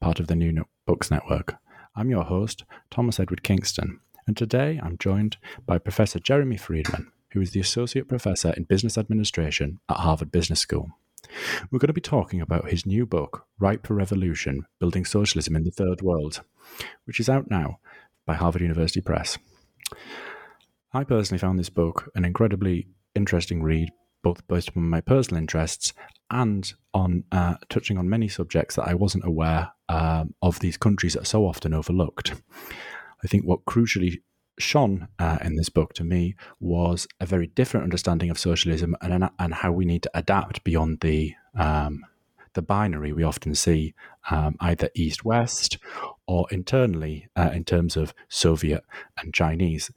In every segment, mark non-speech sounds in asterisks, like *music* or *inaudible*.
part of the New Books Network. I'm your host, Thomas Edward Kingston, and today I'm joined by Professor Jeremy Friedman, who is the Associate Professor in Business Administration at Harvard Business School. We're going to be talking about his new book, Ripe for Revolution Building Socialism in the Third World, which is out now by Harvard University Press. I personally found this book an incredibly interesting read, both based on my personal interests and on uh, touching on many subjects that I wasn't aware um, of these countries that are so often overlooked. I think what crucially shone uh, in this book to me was a very different understanding of socialism and and how we need to adapt beyond the um, the binary we often see um, either east west or internally uh, in terms of Soviet and Chinese.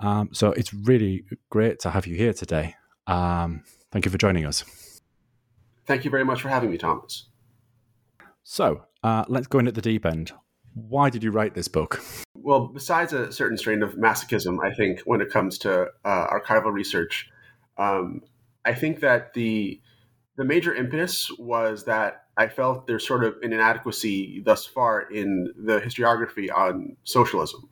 Um, so it's really great to have you here today. Um, thank you for joining us. Thank you very much for having me, Thomas. So uh, let's go in at the deep end. Why did you write this book? Well, besides a certain strain of masochism, I think when it comes to uh, archival research, um, I think that the the major impetus was that I felt there's sort of an inadequacy thus far in the historiography on socialism,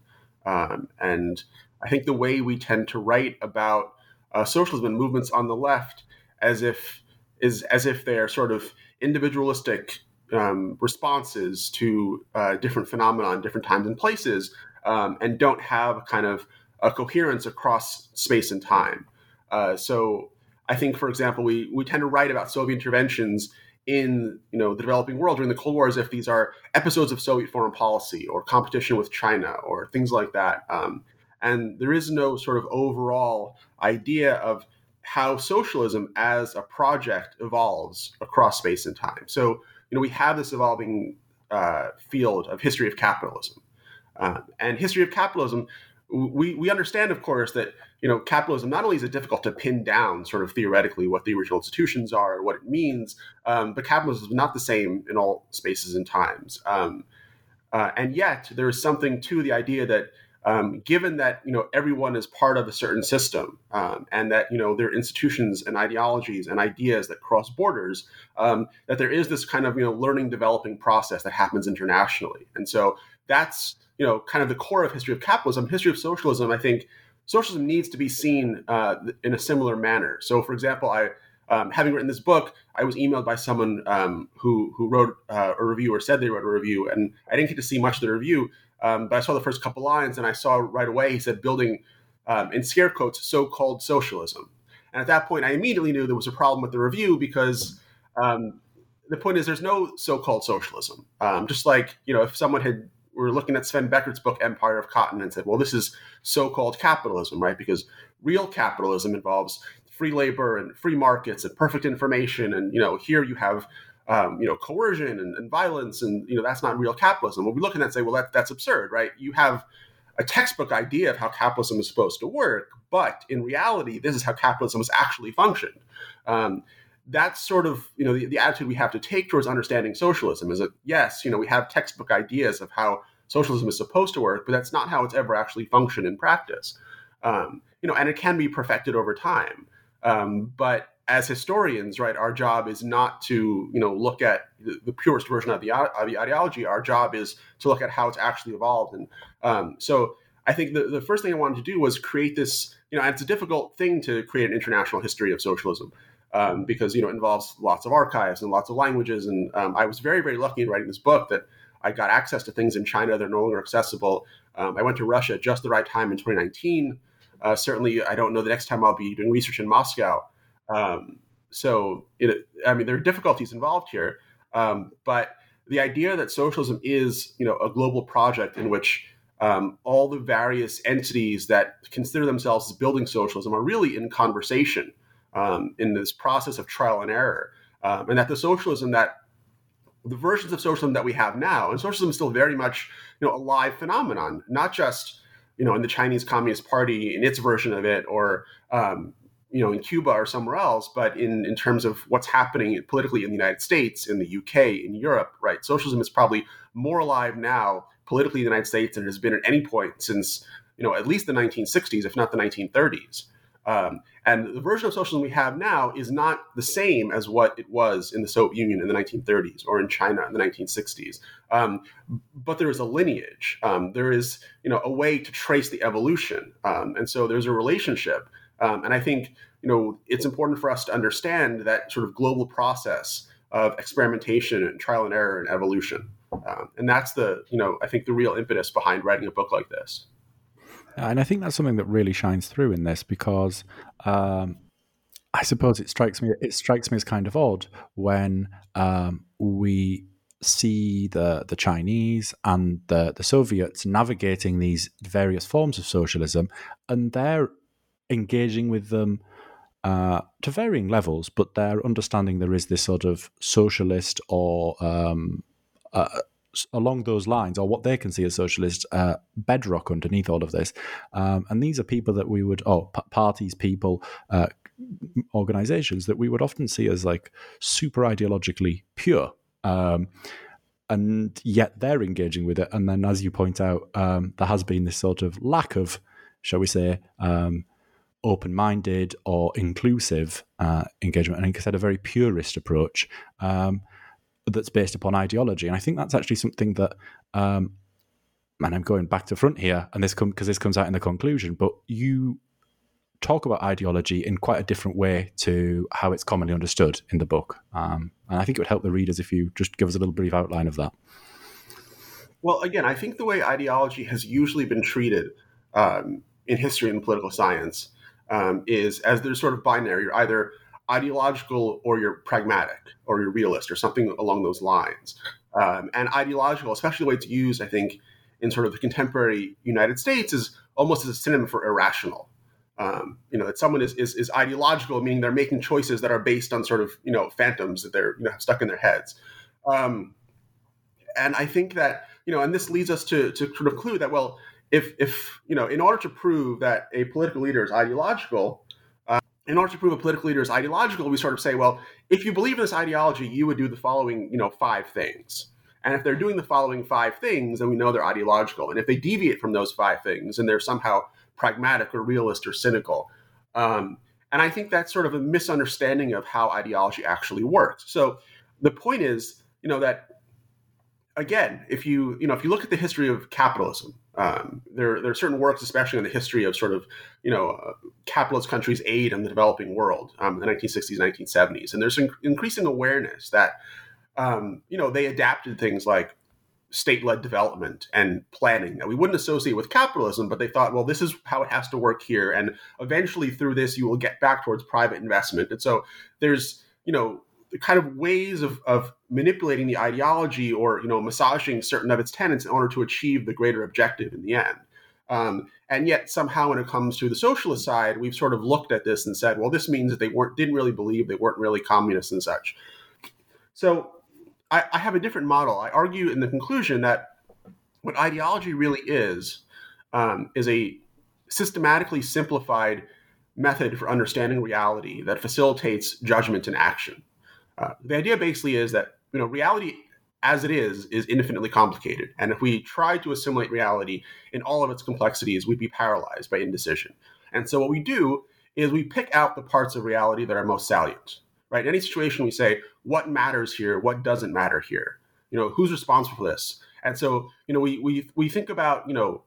um, and I think the way we tend to write about uh, socialism and movements on the left as if is as if they are sort of individualistic um, responses to uh, different phenomena in different times and places, um, and don't have a kind of a coherence across space and time. Uh, so I think, for example, we we tend to write about Soviet interventions in you know the developing world during the Cold War as if these are episodes of Soviet foreign policy or competition with China or things like that. Um, and there is no sort of overall idea of how socialism as a project evolves across space and time. So you know, we have this evolving uh, field of history of capitalism. Uh, and history of capitalism, we, we understand, of course, that you know capitalism not only is it difficult to pin down sort of theoretically what the original institutions are or what it means, um, but capitalism is not the same in all spaces and times. Um, uh, and yet, there is something to the idea that um, given that you know everyone is part of a certain system um, and that you know there are institutions and ideologies and ideas that cross borders um, that there is this kind of you know learning developing process that happens internationally and so that's you know kind of the core of history of capitalism history of socialism i think socialism needs to be seen uh, in a similar manner so for example i um, having written this book, I was emailed by someone um, who who wrote uh, a review or said they wrote a review, and I didn't get to see much of the review. Um, but I saw the first couple lines and I saw right away he said building um, in scare quotes so-called socialism. And at that point, I immediately knew there was a problem with the review because um, the point is there's no so-called socialism. Um, just like you know, if someone had were looking at Sven Beckert's book Empire of Cotton and said, well, this is so-called capitalism, right? Because real capitalism involves free labor and free markets and perfect information, and you know, here you have um, you know, coercion and, and, violence, and you know, that's not real capitalism. We'll be looking at and say, well, that, that's absurd, right? You have a textbook idea of how capitalism is supposed to work, but in reality, this is how capitalism has actually functioned. Um, that's sort of you know the, the, attitude we have to take towards understanding socialism is that yes, you know, we have textbook ideas of how socialism is supposed to work, but that's not how it's ever actually functioned in practice. Um, you know, and it can be perfected over time. Um, but as historians, right, our job is not to you know look at the, the purest version of the, of the ideology. Our job is to look at how it's actually evolved. And um, so, I think the, the first thing I wanted to do was create this. You know, it's a difficult thing to create an international history of socialism. um, because you know it involves lots of archives and lots of languages. And um, I was very very lucky in writing this book that I got access to things in China that are no longer accessible. Um, I went to Russia just the right time in 2019. Uh, certainly, I don't know the next time I'll be doing research in Moscow. Um, so, it, I mean, there are difficulties involved here, um, but the idea that socialism is, you know, a global project in which um, all the various entities that consider themselves as building socialism are really in conversation um, in this process of trial and error, um, and that the socialism that the versions of socialism that we have now, and socialism is still very much, you know, a live phenomenon, not just you know in the Chinese Communist Party in its version of it, or um, you know in Cuba or somewhere else, but in in terms of what's happening politically in the United States, in the UK, in Europe, right? Socialism is probably more alive now politically in the United States than it has been at any point since you know at least the 1960s, if not the 1930s. Um, and the version of socialism we have now is not the same as what it was in the Soviet Union in the 1930s or in China in the 1960s. Um, but there is a lineage. Um, there is, you know, a way to trace the evolution, um, and so there's a relationship. Um, and I think, you know, it's important for us to understand that sort of global process of experimentation and trial and error and evolution. Um, and that's the, you know, I think the real impetus behind writing a book like this. And I think that's something that really shines through in this because um, I suppose it strikes me it strikes me as kind of odd when um, we see the the Chinese and the the Soviets navigating these various forms of socialism, and they're engaging with them. Uh, to varying levels, but they're understanding there is this sort of socialist or um, uh, along those lines, or what they can see as socialist uh, bedrock underneath all of this. Um, and these are people that we would, oh, p- parties, people, uh, organizations that we would often see as like super ideologically pure. Um, and yet they're engaging with it. And then, as you point out, um, there has been this sort of lack of, shall we say, um, open minded or inclusive uh, engagement. And like I said, a very purist approach. Um, that's based upon ideology. And I think that's actually something that, um, and I'm going back to front here, and this because this comes out in the conclusion. But you talk about ideology in quite a different way to how it's commonly understood in the book, um, and I think it would help the readers if you just give us a little brief outline of that. Well, again, I think the way ideology has usually been treated um, in history and political science um, is as there's sort of binary. You're either ideological or you're pragmatic or you're realist or something along those lines. Um, and ideological, especially the way it's used, I think, in sort of the contemporary United States, is almost as a synonym for irrational. Um, you know, that someone is, is, is ideological, meaning they're making choices that are based on sort of you know phantoms that they're you know stuck in their heads. Um, and I think that you know, and this leads us to to sort of clue that well, if if you know, in order to prove that a political leader is ideological, in order to prove a political leader is ideological, we sort of say, well, if you believe in this ideology, you would do the following, you know, five things. And if they're doing the following five things, then we know they're ideological. And if they deviate from those five things and they're somehow pragmatic or realist or cynical, um, and I think that's sort of a misunderstanding of how ideology actually works. So the point is, you know, that again, if you you know if you look at the history of capitalism, um, there there are certain works, especially on the history of sort of you know uh, capitalist countries' aid in the developing world, um, the 1960s, 1970s, and there's an increasing awareness that um, you know they adapted things like state-led development and planning that we wouldn't associate with capitalism, but they thought, well, this is how it has to work here, and eventually through this you will get back towards private investment, and so there's you know the kind of ways of, of manipulating the ideology or you know massaging certain of its tenets in order to achieve the greater objective in the end. Um, and yet somehow when it comes to the socialist side, we've sort of looked at this and said, well, this means that they weren't didn't really believe they weren't really communists and such. So I, I have a different model. I argue in the conclusion that what ideology really is um, is a systematically simplified method for understanding reality that facilitates judgment and action. Uh, the idea basically is that you know reality as it is is infinitely complicated, and if we try to assimilate reality in all of its complexities, we'd be paralyzed by indecision. And so what we do is we pick out the parts of reality that are most salient. Right? In any situation, we say what matters here, what doesn't matter here. You know, who's responsible for this? And so you know we we we think about you know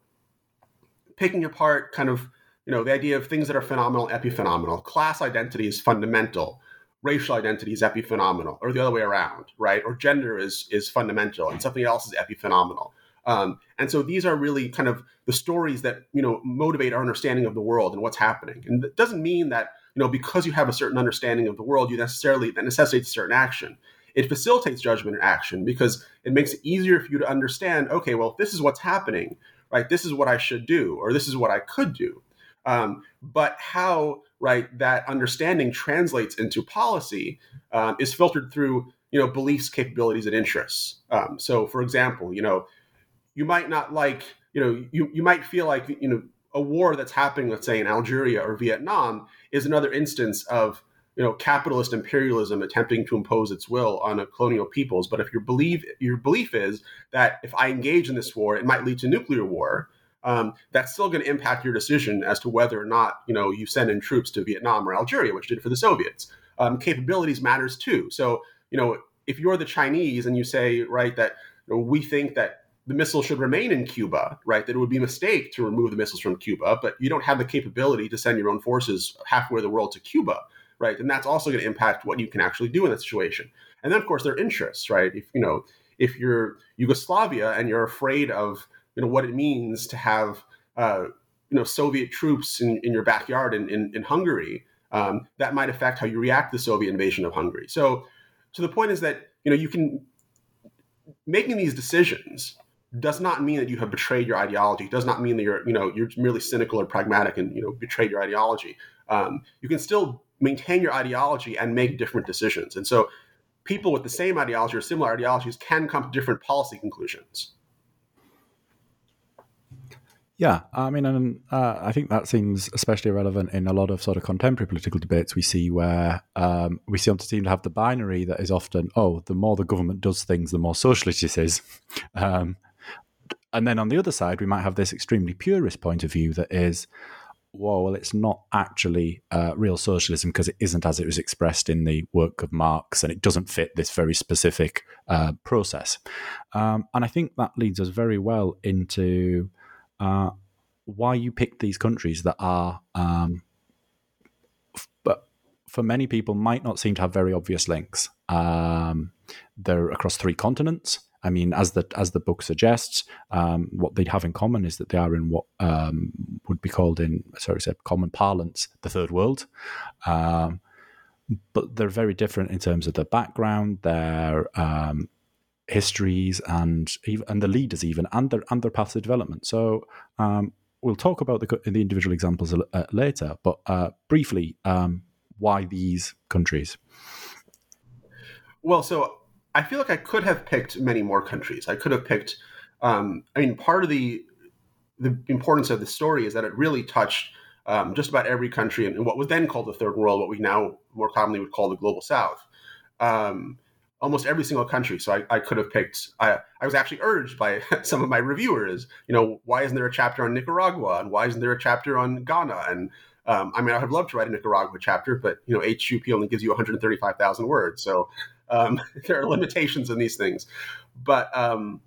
picking apart kind of you know the idea of things that are phenomenal epiphenomenal class identity is fundamental racial identity is epiphenomenal, or the other way around, right? Or gender is is fundamental, and something else is epiphenomenal. Um, and so these are really kind of the stories that you know motivate our understanding of the world and what's happening. And it doesn't mean that you know because you have a certain understanding of the world, you necessarily that necessitates certain action. It facilitates judgment and action because it makes it easier for you to understand. Okay, well, this is what's happening, right? This is what I should do, or this is what I could do. Um, but how right that understanding translates into policy um, is filtered through you know beliefs, capabilities, and interests. Um, so, for example, you know you might not like, you know, you, you might feel like, you know, a war that's happening, let's say in Algeria or Vietnam, is another instance of, you know, capitalist imperialism attempting to impose its will on a colonial peoples. But if your belief your belief is that if I engage in this war, it might lead to nuclear war, um, that's still going to impact your decision as to whether or not you know you send in troops to Vietnam or Algeria, which did for the Soviets. Um, capabilities matters too. So you know if you're the Chinese and you say right that you know, we think that the missiles should remain in Cuba, right? That it would be a mistake to remove the missiles from Cuba, but you don't have the capability to send your own forces halfway the world to Cuba, right? And that's also going to impact what you can actually do in that situation. And then, of course, their interests, right? If you know, if you're Yugoslavia and you're afraid of you know what it means to have uh, you know Soviet troops in, in your backyard in, in, in Hungary, um, that might affect how you react to the Soviet invasion of Hungary. So, so the point is that you know you can making these decisions does not mean that you have betrayed your ideology. Does not mean that you're, you know, you're merely cynical or pragmatic and you know betrayed your ideology. Um, you can still maintain your ideology and make different decisions. And so, people with the same ideology or similar ideologies can come to different policy conclusions. Yeah, I mean, and uh, I think that seems especially relevant in a lot of sort of contemporary political debates we see, where um, we seem to seem to have the binary that is often, oh, the more the government does things, the more socialist it is, *laughs* um, and then on the other side, we might have this extremely purist point of view that is, whoa, well, it's not actually uh, real socialism because it isn't as it was expressed in the work of Marx and it doesn't fit this very specific uh, process. Um, and I think that leads us very well into uh, why you picked these countries that are, um, but for many people, might not seem to have very obvious links. Um, they're across three continents. I mean, as the as the book suggests, um, what they have in common is that they are in what um, would be called in sorry, say common parlance, the third world. Um, but they're very different in terms of their background, their um, histories, and and the leaders even, and their and their paths of development. So um, we'll talk about the the individual examples uh, later, but uh, briefly, um, why these countries? Well, so I feel like I could have picked many more countries. I could have picked. Um, I mean, part of the the importance of the story is that it really touched um, just about every country in, in, what was then called the Third World, what we now more commonly would call the Global South. Um, almost every single country. So I, I could have picked. I, I was actually urged by *laughs* some of my reviewers. You know, why isn't there a chapter on Nicaragua, and why isn't there a chapter on Ghana? And um, I mean, I would love to write a Nicaragua chapter, but you know, HUP only gives you 135,000 words, so um, *laughs* there are limitations in these things, but um,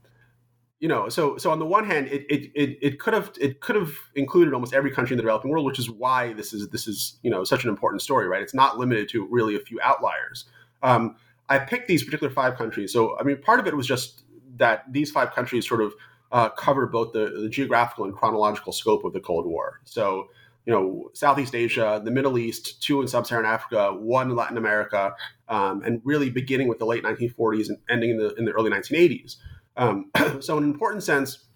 you know, so so on the one hand, it, it it it could have it could have included almost every country in the developing world, which is why this is this is you know such an important story, right? It's not limited to really a few outliers. Um, I picked these particular five countries, so I mean, part of it was just that these five countries sort of uh, cover both the, the geographical and chronological scope of the Cold War. So you know, Southeast Asia, the Middle East, two in Sub-Saharan Africa, one in Latin America, um, and really beginning with the late 1940s and ending in the in the early 1980s. Um, *clears throat* so, in an important sense,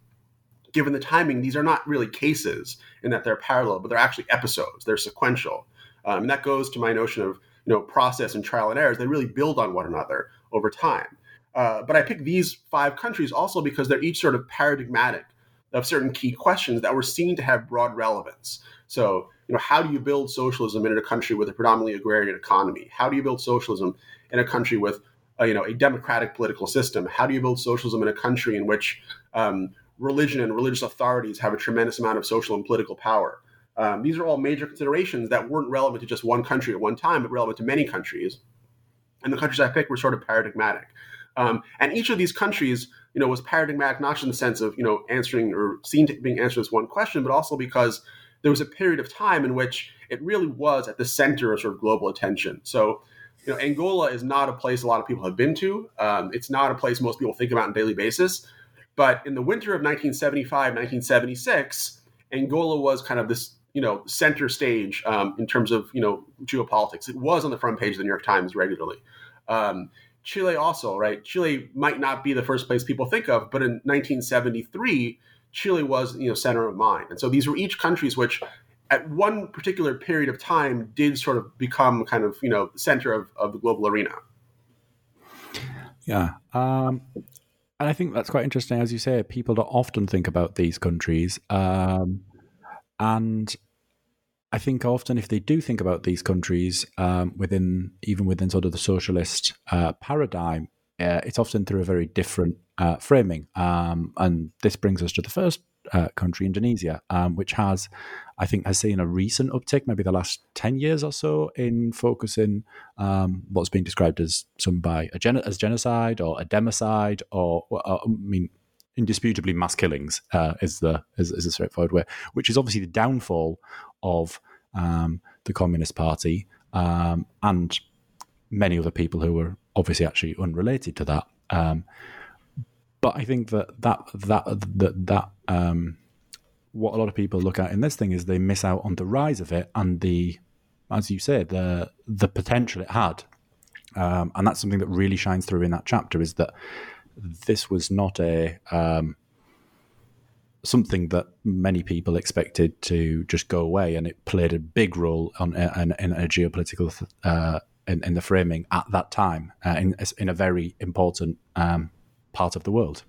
given the timing, these are not really cases in that they're parallel, but they're actually episodes. They're sequential, um, and that goes to my notion of you know process and trial and errors. They really build on one another over time. Uh, but I picked these five countries also because they're each sort of paradigmatic of certain key questions that were seen to have broad relevance. So, you know, how do you build socialism in a country with a predominantly agrarian economy? How do you build socialism in a country with, a, you know, a democratic political system? How do you build socialism in a country in which um, religion and religious authorities have a tremendous amount of social and political power? Um, these are all major considerations that weren't relevant to just one country at one time, but relevant to many countries. And the countries I picked were sort of paradigmatic. Um, and each of these countries, you know, was paradigmatic not just in the sense of you know answering or seen to being answered as one question, but also because there was a period of time in which it really was at the center of sort of global attention. So, you know, Angola is not a place a lot of people have been to. Um, it's not a place most people think about on a daily basis. But in the winter of 1975, 1976, Angola was kind of this, you know, center stage um, in terms of, you know, geopolitics. It was on the front page of the New York Times regularly. Um, Chile also, right? Chile might not be the first place people think of, but in 1973, Chile was, you know, center of mind. And so these were each countries which at one particular period of time did sort of become kind of, you know, the center of, of the global arena. Yeah. Um, and I think that's quite interesting. As you say, people don't often think about these countries. Um, and I think often if they do think about these countries um, within, even within sort of the socialist uh, paradigm, uh, it's often through a very different uh, framing. Um, and this brings us to the first uh, country, Indonesia, um, which has, I think, has seen a recent uptick, maybe the last 10 years or so, in focusing um, what's being described as some by gen- as genocide or a democide, or, or, I mean, indisputably mass killings uh, is the is, is a straightforward way, which is obviously the downfall of um, the Communist Party um, and many other people who were obviously actually unrelated to that. Um, but I think that that that that that um, what a lot of people look at in this thing is they miss out on the rise of it and the, as you said, the the potential it had, um, and that's something that really shines through in that chapter is that this was not a um, something that many people expected to just go away, and it played a big role on in, in a geopolitical uh, in, in, the framing at that time uh, in in a very important um, part of the world.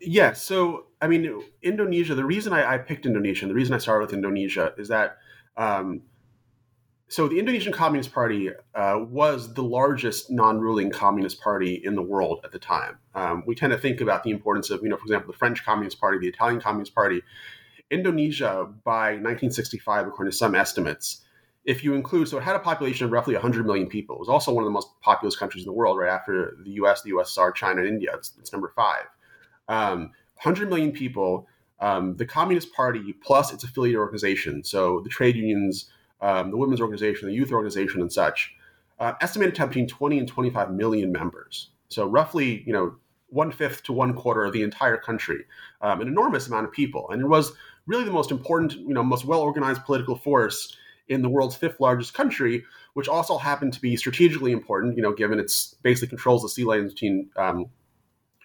Yeah, so I mean, Indonesia. The reason I, I picked Indonesia, and the reason I started with Indonesia, is that um, so the Indonesian Communist Party uh, was the largest non-ruling communist party in the world at the time. Um, we tend to think about the importance of, you know, for example, the French Communist Party, the Italian Communist Party. Indonesia, by 1965, according to some estimates, if you include, so it had a population of roughly 100 million people. It was also one of the most populous countries in the world, right after the US, the USSR, China, and India. It's, it's number five. Um, 100 million people, um, the Communist Party plus its affiliated organization, so the trade unions, um, the women's organization, the youth organization, and such, uh, estimated to have between 20 and 25 million members. So roughly, you know, one fifth to one quarter of the entire country, um, an enormous amount of people, and it was really the most important, you know, most well organized political force in the world's fifth largest country, which also happened to be strategically important, you know, given its basically controls the sea lanes between um,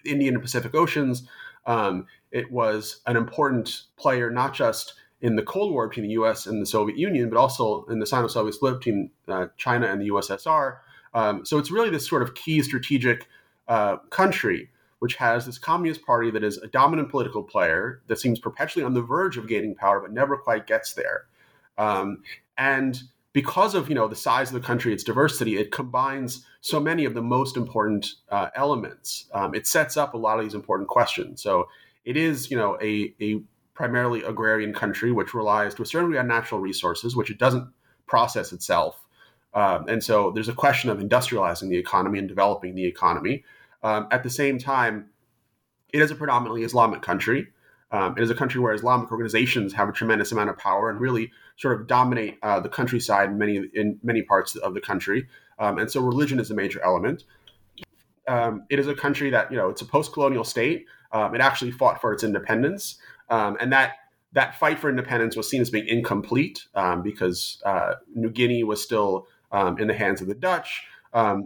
Indian and Pacific Oceans. Um, it was an important player, not just in the Cold War between the U.S. and the Soviet Union, but also in the Sino-Soviet split between uh, China and the USSR. Um, so it's really this sort of key strategic uh, country which has this communist party that is a dominant political player that seems perpetually on the verge of gaining power but never quite gets there. Um, and because of you know the size of the country, its diversity, it combines so many of the most important uh, elements. Um, it sets up a lot of these important questions. So it is you know a, a primarily agrarian country which relies to a certain degree on natural resources, which it doesn't process itself. Um, and so there's a question of industrializing the economy and developing the economy. Um, at the same time, it is a predominantly Islamic country. Um, it is a country where Islamic organizations have a tremendous amount of power and really sort of dominate uh, the countryside in many in many parts of the country. Um, and so religion is a major element. Um, it is a country that you know it's a post-colonial state. Um, it actually fought for its independence, um, and that that fight for independence was seen as being incomplete um, because uh, New Guinea was still in the hands of the Dutch.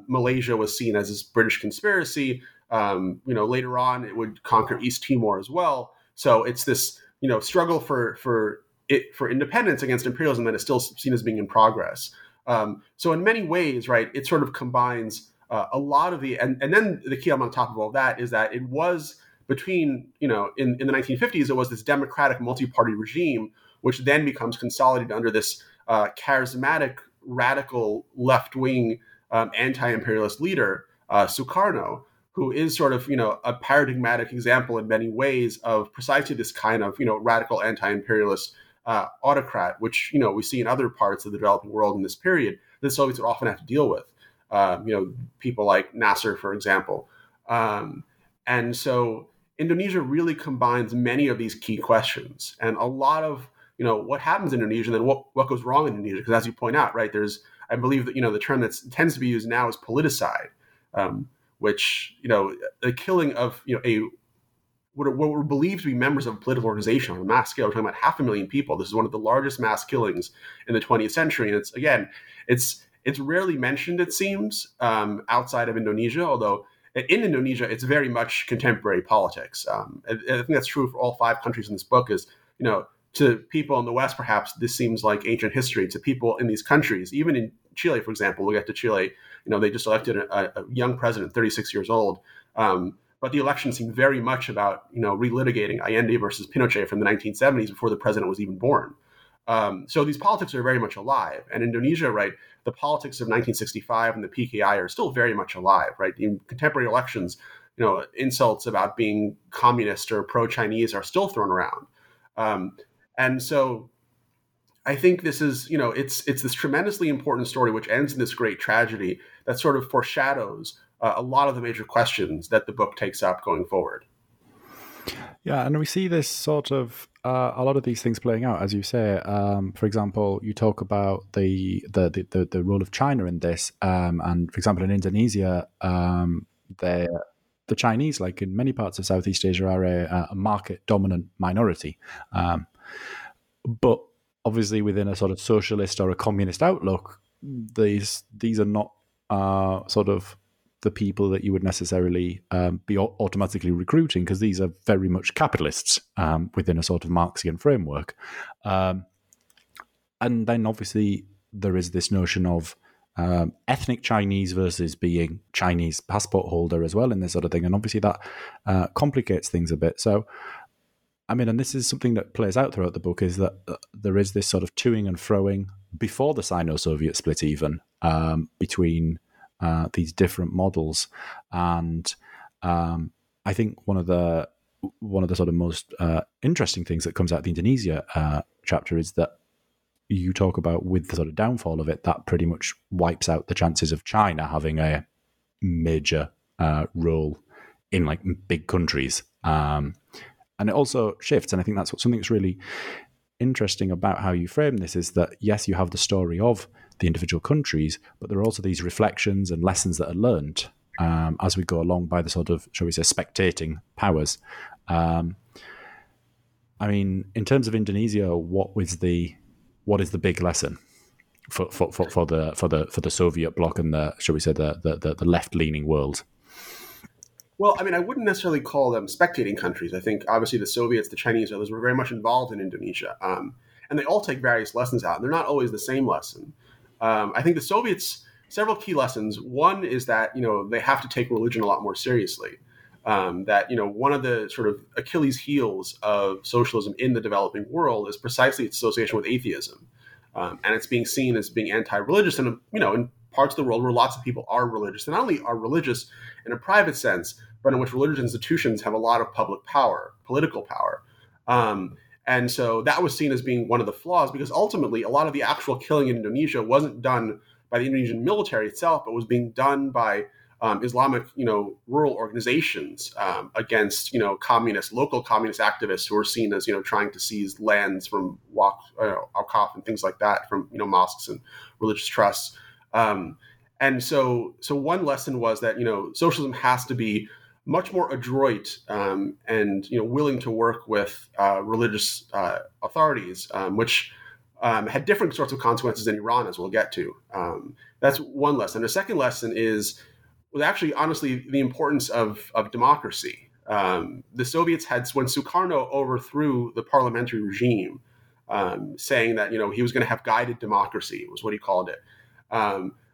Malaysia was seen as this British conspiracy. you know, later on it would conquer East Timor as well. So it's this you know struggle for for it for independence against imperialism that is still seen as being in progress. Um, so in many ways, right, it sort of combines uh, a lot of the and and then the key element on top of all that is that it was between you know in, in the 1950s it was this democratic multi-party regime which then becomes consolidated under this uh, charismatic radical left-wing um, anti-imperialist leader uh, Sukarno who is sort of you know a paradigmatic example in many ways of precisely this kind of you know radical anti-imperialist uh, autocrat, which you know we see in other parts of the developing world in this period. The Soviets would often have to deal with, uh, you know, people like Nasser, for example, um, and so Indonesia really combines many of these key questions, and a lot of you know what happens in Indonesia and then what what goes wrong in Indonesia because as you point out right there's I believe that you know the term that tends to be used now is politicide um, which you know the killing of you know a what what were believed to be members of a political organization on a mass scale. We're talking about half a million people. This is one of the largest mass killings in the 20th century, and it's again, it's it's rarely mentioned. It seems um, outside of Indonesia, although in Indonesia, it's very much contemporary politics. Um, I, think that's true for all five countries in this book. Is you know to people in the West, perhaps this seems like ancient history. To people in these countries, even in Chile, for example, we'll get to Chile. You know, they just elected a, a young president, 36 years old. Um, but the election seemed very much about you know relitigating Allende versus Pinochet from the 1970s before the president was even born. Um, so these politics are very much alive. And Indonesia, right, the politics of 1965 and the PKI are still very much alive, right? In contemporary elections, you know, insults about being communist or pro-Chinese are still thrown around. Um, and so I think this is, you know, it's it's this tremendously important story which ends in this great tragedy that sort of foreshadows uh, a lot of the major questions that the book takes up going forward. Yeah, and we see this sort of uh, a lot of these things playing out, as you say. Um, for example, you talk about the the, the, the role of China in this, um, and for example, in Indonesia, um, the the Chinese, like in many parts of Southeast Asia, are a, a market dominant minority. Um, but obviously, within a sort of socialist or a communist outlook, these these are not uh, sort of the people that you would necessarily um, be automatically recruiting because these are very much capitalists um, within a sort of Marxian framework. Um, and then obviously there is this notion of um, ethnic Chinese versus being Chinese passport holder as well in this sort of thing. And obviously that uh, complicates things a bit. So, I mean, and this is something that plays out throughout the book is that uh, there is this sort of toing and froing before the Sino Soviet split, even um, between uh, these different models, and um, I think one of the one of the sort of most uh, interesting things that comes out of the Indonesia uh, chapter is that you talk about with the sort of downfall of it, that pretty much wipes out the chances of China having a major uh, role in like big countries. Um, and it also shifts, and I think that's what something that's really interesting about how you frame this is that yes, you have the story of the individual countries, but there are also these reflections and lessons that are learned um, as we go along by the sort of, shall we say, spectating powers. Um, I mean, in terms of Indonesia, what was the what is the big lesson for, for, for, for the for the for the Soviet bloc and the shall we say the the, the left leaning world? Well, I mean, I wouldn't necessarily call them spectating countries. I think obviously the Soviets, the Chinese, others were very much involved in Indonesia, um, and they all take various lessons out. And They're not always the same lesson. Um, I think the Soviets several key lessons. One is that you know they have to take religion a lot more seriously. Um, that you know one of the sort of Achilles heels of socialism in the developing world is precisely its association with atheism, um, and it's being seen as being anti-religious. And you know, in parts of the world where lots of people are religious, and not only are religious in a private sense, but in which religious institutions have a lot of public power, political power. Um, and so that was seen as being one of the flaws because ultimately a lot of the actual killing in Indonesia wasn't done by the Indonesian military itself, but was being done by um, Islamic, you know, rural organizations um, against, you know, communist, local communist activists who were seen as, you know, trying to seize lands from waqf, uh, and things like that, from, you know, mosques and religious trusts. Um, and so, so one lesson was that, you know, socialism has to be much more adroit um, and you know willing to work with uh, religious uh, authorities, um, which um, had different sorts of consequences in Iran, as we'll get to. Um, that's one lesson. The second lesson is was actually, honestly, the importance of of democracy. Um, the Soviets had when Sukarno overthrew the parliamentary regime, um, saying that you know he was going to have guided democracy was what he called it.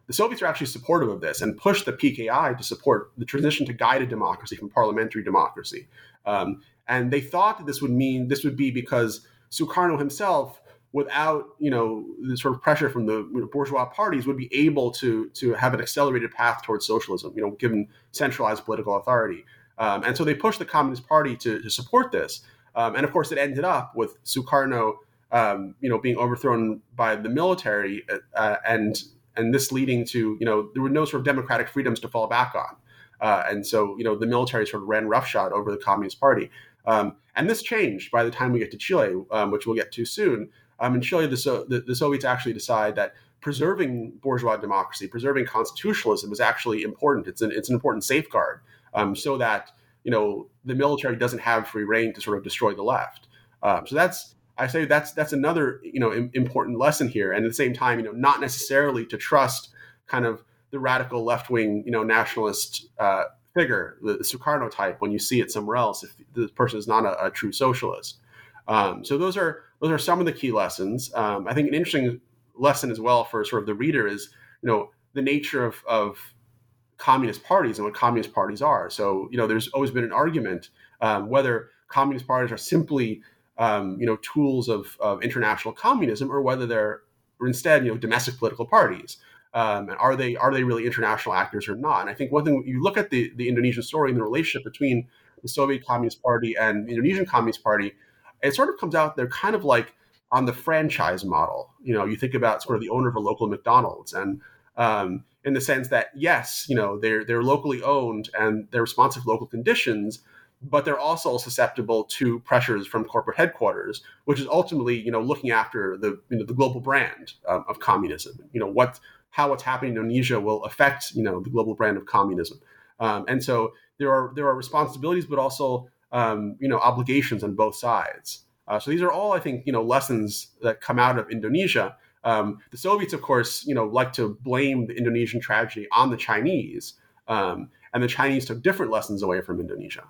The Soviets are actually supportive of this and pushed the PKI to support the transition to guided democracy from parliamentary democracy. Um, and they thought that this would mean this would be because Sukarno himself, without you know the sort of pressure from the bourgeois parties, would be able to to have an accelerated path towards socialism. You know, given centralized political authority. Um, and so they pushed the Communist Party to, to support this. Um, and of course, it ended up with Sukarno, um, you know, being overthrown by the military uh, and and this leading to you know there were no sort of democratic freedoms to fall back on, uh, and so you know the military sort of ran roughshod over the Communist Party. Um, and this changed by the time we get to Chile, um, which we'll get to soon. Um, in Chile, the, so, the, the Soviets actually decide that preserving bourgeois democracy, preserving constitutionalism is actually important. It's an, it's an important safeguard um, so that you know the military doesn't have free reign to sort of destroy the left. Um, so that's I say that's that's another you know important lesson here, and at the same time, you know, not necessarily to trust kind of the radical left wing you know nationalist uh, figure, the, the Sukarno type, when you see it somewhere else, if the person is not a, a true socialist. Um, so those are those are some of the key lessons. Um, I think an interesting lesson as well for sort of the reader is you know the nature of, of communist parties and what communist parties are. So you know there's always been an argument um, whether communist parties are simply um, you know tools of, of international communism or whether they're or instead you know domestic political parties. Um, and are they are they really international actors or not? And I think one thing you look at the the Indonesian story and the relationship between the Soviet Communist Party and the Indonesian Communist Party, it sort of comes out they're kind of like on the franchise model. You know, you think about sort of the owner of a local McDonald's, and um, in the sense that yes, you know they're they're locally owned and they're responsive to local conditions, but they're also susceptible to pressures from corporate headquarters, which is ultimately you know looking after the you know the global brand um, of communism. You know what how what's happening in Indonesia will affect you know the global brand of communism. Um, and so there are there are responsibilities, but also um, you know obligations on both sides. Uh, so these are all, I think, you know, lessons that come out of Indonesia. Um, the Soviets, of course, you know, like to blame the Indonesian tragedy on the Chinese, um, and the Chinese took different lessons away from Indonesia.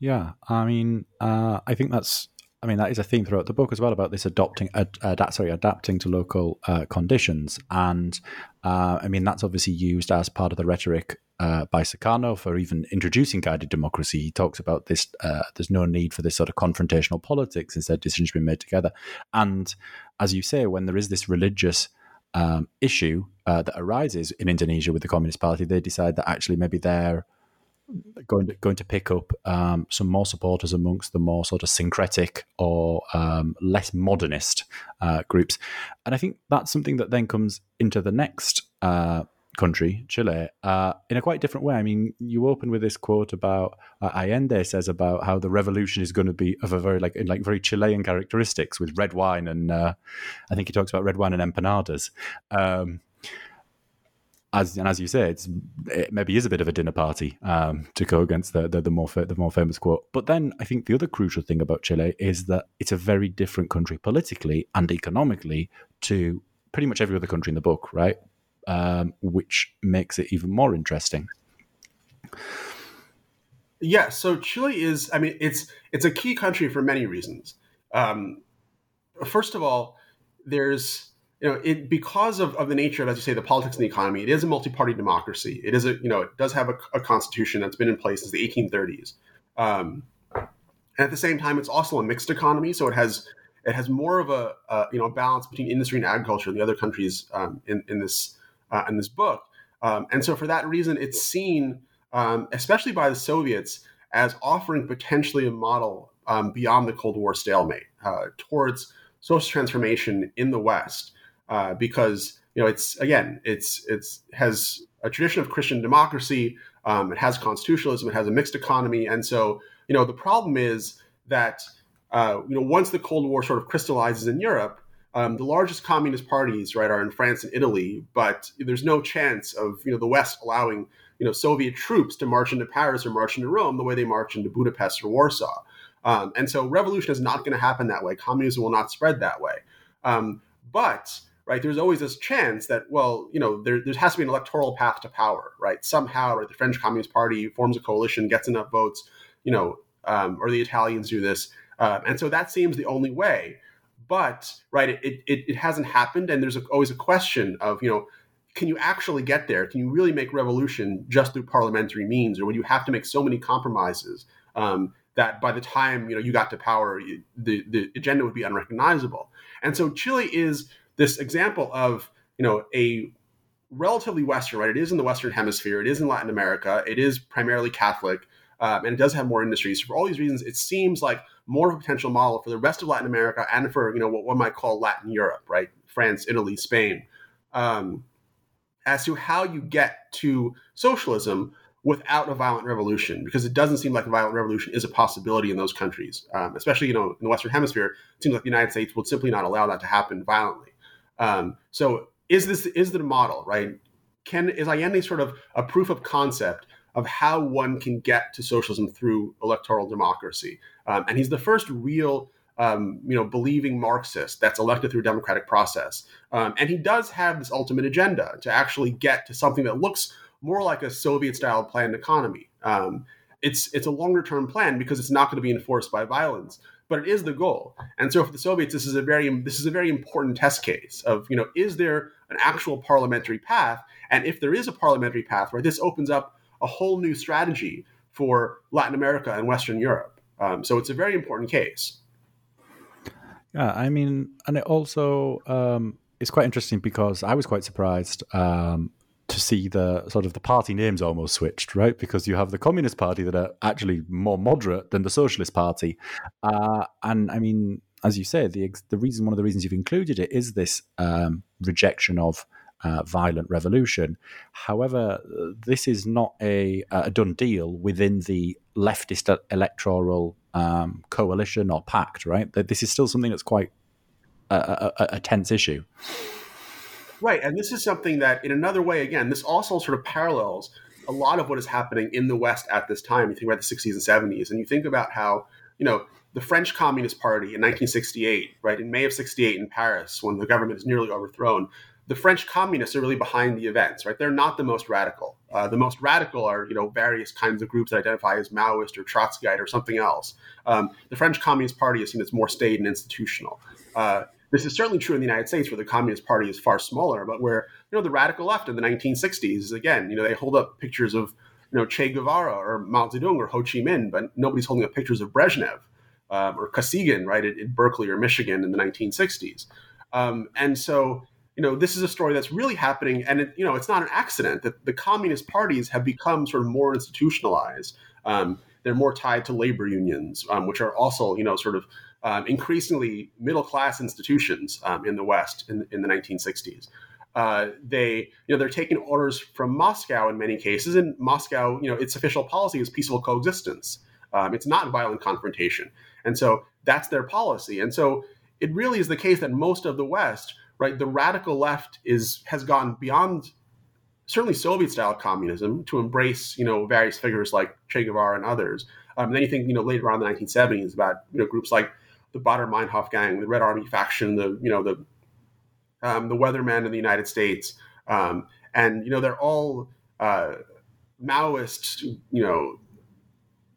Yeah, I mean, uh, I think that's I mean, that is a theme throughout the book as well about this adopting, ad, ad, sorry, adapting to local uh, conditions, and uh, I mean that's obviously used as part of the rhetoric uh, by Sukarno for even introducing guided democracy. He talks about this: uh, there's no need for this sort of confrontational politics; instead, decisions being made together. And as you say, when there is this religious um, issue uh, that arises in Indonesia with the Communist Party, they decide that actually maybe they're going to going to pick up um, some more supporters amongst the more sort of syncretic or um, less modernist uh, groups, and I think that's something that then comes into the next uh, country, Chile, uh, in a quite different way. I mean, you open with this quote about uh, Allende says about how the revolution is going to be of a very like like very Chilean characteristics with red wine and uh, I think he talks about red wine and empanadas. Um, as and as you say, it's it maybe is a bit of a dinner party um, to go against the, the, the more the more famous quote. But then I think the other crucial thing about Chile is that it's a very different country politically and economically to pretty much every other country in the book, right? Um, which makes it even more interesting. Yeah, so Chile is. I mean, it's it's a key country for many reasons. Um, first of all, there's you know, it because of, of the nature of, as you say, the politics and the economy, it is a multi-party democracy. It is a, you know, it does have a, a constitution that's been in place since the 1830s. Um, and at the same time, it's also a mixed economy, so it has it has more of a, a you know balance between industry and agriculture than the other countries um, in in this uh, in this book. Um, and so for that reason, it's seen, um, especially by the Soviets, as offering potentially a model um, beyond the Cold War stalemate uh, towards social transformation in the West uh, because you know it's again it's it's has a tradition of Christian democracy. Um, it has constitutionalism. It has a mixed economy, and so you know the problem is that uh, you know once the Cold War sort of crystallizes in Europe, um, the largest communist parties right are in France and Italy, but there's no chance of you know the West allowing you know Soviet troops to march into Paris or march into Rome the way they march into Budapest or Warsaw. Um, and so revolution is not going to happen that way. Communism will not spread that way. Um, but right? There's always this chance that, well, you know, there, there has to be an electoral path to power, right? Somehow, right, the French Communist Party forms a coalition, gets enough votes, you know, um, or the Italians do this. Uh, and so that seems the only way. But, right, it, it, it hasn't happened. And there's a, always a question of, you know, can you actually get there? Can you really make revolution just through parliamentary means? Or would you have to make so many compromises um, that by the time, you know, you got to power, the, the agenda would be unrecognizable? And so Chile is this example of you know a relatively Western, right? It is in the Western Hemisphere. It is in Latin America. It is primarily Catholic, um, and it does have more industries. So for all these reasons, it seems like more of a potential model for the rest of Latin America and for you know what one might call Latin Europe, right? France, Italy, Spain, um, as to how you get to socialism without a violent revolution because it doesn't seem like a violent revolution is a possibility in those countries, um, especially you know in the Western Hemisphere. It seems like the United States would simply not allow that to happen violently. Um, so is this is the model right? Can is Allende sort of a proof of concept of how one can get to socialism through electoral democracy? Um, and he's the first real um, you know, believing Marxist that's elected through a democratic process. Um, and he does have this ultimate agenda to actually get to something that looks more like a Soviet-style planned economy. Um, it's it's a longer term plan because it's not going to be enforced by violence, but it is the goal. And so for the Soviets, this is a very this is a very important test case of you know is there an actual parliamentary path, and if there is a parliamentary path, right, this opens up a whole new strategy for Latin America and Western Europe. Um, so it's a very important case. Yeah, I mean, and it also um, is quite interesting because I was quite surprised um, to see the sort of the party names almost switched, right? Because you have the Communist Party that are actually more moderate than the Socialist Party, uh, and I mean, as you say, the the reason one of the reasons you've included it is this um, rejection of uh, violent revolution. However, this is not a, a done deal within the leftist electoral um, coalition or pact, right? This is still something that's quite a, a, a, tense issue. Right. And this is something that, in another way, again, this also sort of parallels a lot of what is happening in the West at this time. You think about the 60s and 70s, and you think about how, you know, the French Communist Party in 1968, right, in May of 68 in Paris, when the government is nearly overthrown, the French communists are really behind the events, right? They're not the most radical. Uh, the most radical are, you know, various kinds of groups that identify as Maoist or Trotskyite or something else. Um, the French Communist Party is seen as more staid and institutional. Uh, this is certainly true in the United States, where the Communist Party is far smaller, but where you know the radical left in the 1960s again, you know, they hold up pictures of you know Che Guevara or Mao Zedong or Ho Chi Minh, but nobody's holding up pictures of Brezhnev um, or Kosygin, right, in, in, Berkeley or Michigan in the 1960s. Um, and so you know, this is a story that's really happening, and it, you know, it's not an accident that the communist parties have become sort of more institutionalized. Um, they're more tied to labor unions, um, which are also, you know, sort of um, increasingly middle class institutions um, in the West in, in the 1960s. Uh, they, you know, they're taking orders from Moscow in many cases, and Moscow, you know, its official policy is peaceful coexistence. Um, it's not violent confrontation, and so that's their policy. And so it really is the case that most of the West right? The radical left is has gone beyond certainly Soviet style communism to embrace, you know, various figures like Che Guevara and others. Um, and then you think, you know, later on in the 1970s about, you know, groups like the Baader Meinhof Gang, the Red Army faction, the, you know, the um, the Weathermen in the United States. Um, and, you know, they're all uh, Maoist, you know,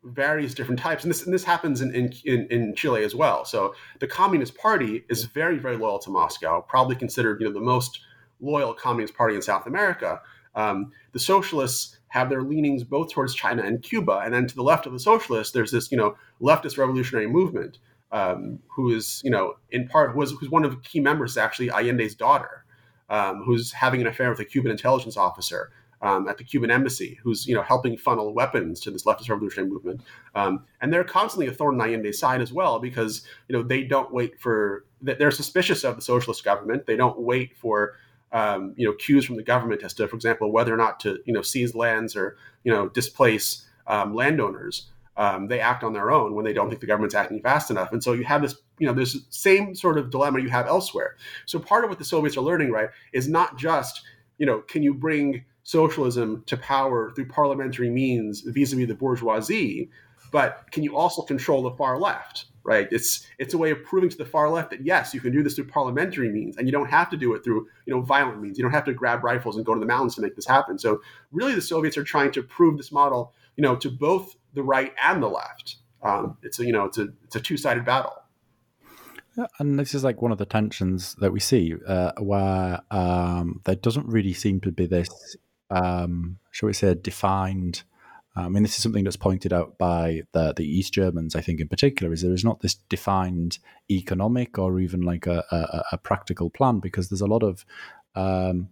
various different types, and this and this happens in, in in Chile as well. So the Communist Party is very very loyal to Moscow, probably considered you know the most loyal Communist Party in South America. Um, the socialists have their leanings both towards China and Cuba, and then to the left of the socialists, there's this you know leftist revolutionary movement, um, who is you know in part was who's one of the key members actually Allende's daughter, um, who's having an affair with a Cuban intelligence officer um, at the Cuban embassy, who's you know helping funnel weapons to this leftist revolutionary movement, um, and they're constantly a thorn in Allende's side as well because you know they don't wait for they're suspicious of the socialist government. They don't wait for um, you know cues from the government as to, for example, whether or not to you know seize lands or you know displace um, landowners. Um, they act on their own when they don't think the government's acting fast enough. And so you have this, you know, this same sort of dilemma you have elsewhere. So part of what the Soviets are learning, right, is not just, you know, can you bring socialism to power through parliamentary means vis-a-vis the bourgeoisie but can you also control the far left right it's it's a way of proving to the far left that yes you can do this through parliamentary means and you don't have to do it through you know violent means you don't have to grab rifles and go to the mountains to make this happen so really the soviets are trying to prove this model you know to both the right and the left um, it's a you know it's a it's a two-sided battle Yeah, and this is like one of the tensions that we see, uh, where um, there doesn't really seem to be this um, shall we say, defined. I mean, this is something that's pointed out by the, the East Germans, I think, in particular, is there is not this defined economic or even like a, a, a practical plan because there's a lot of um,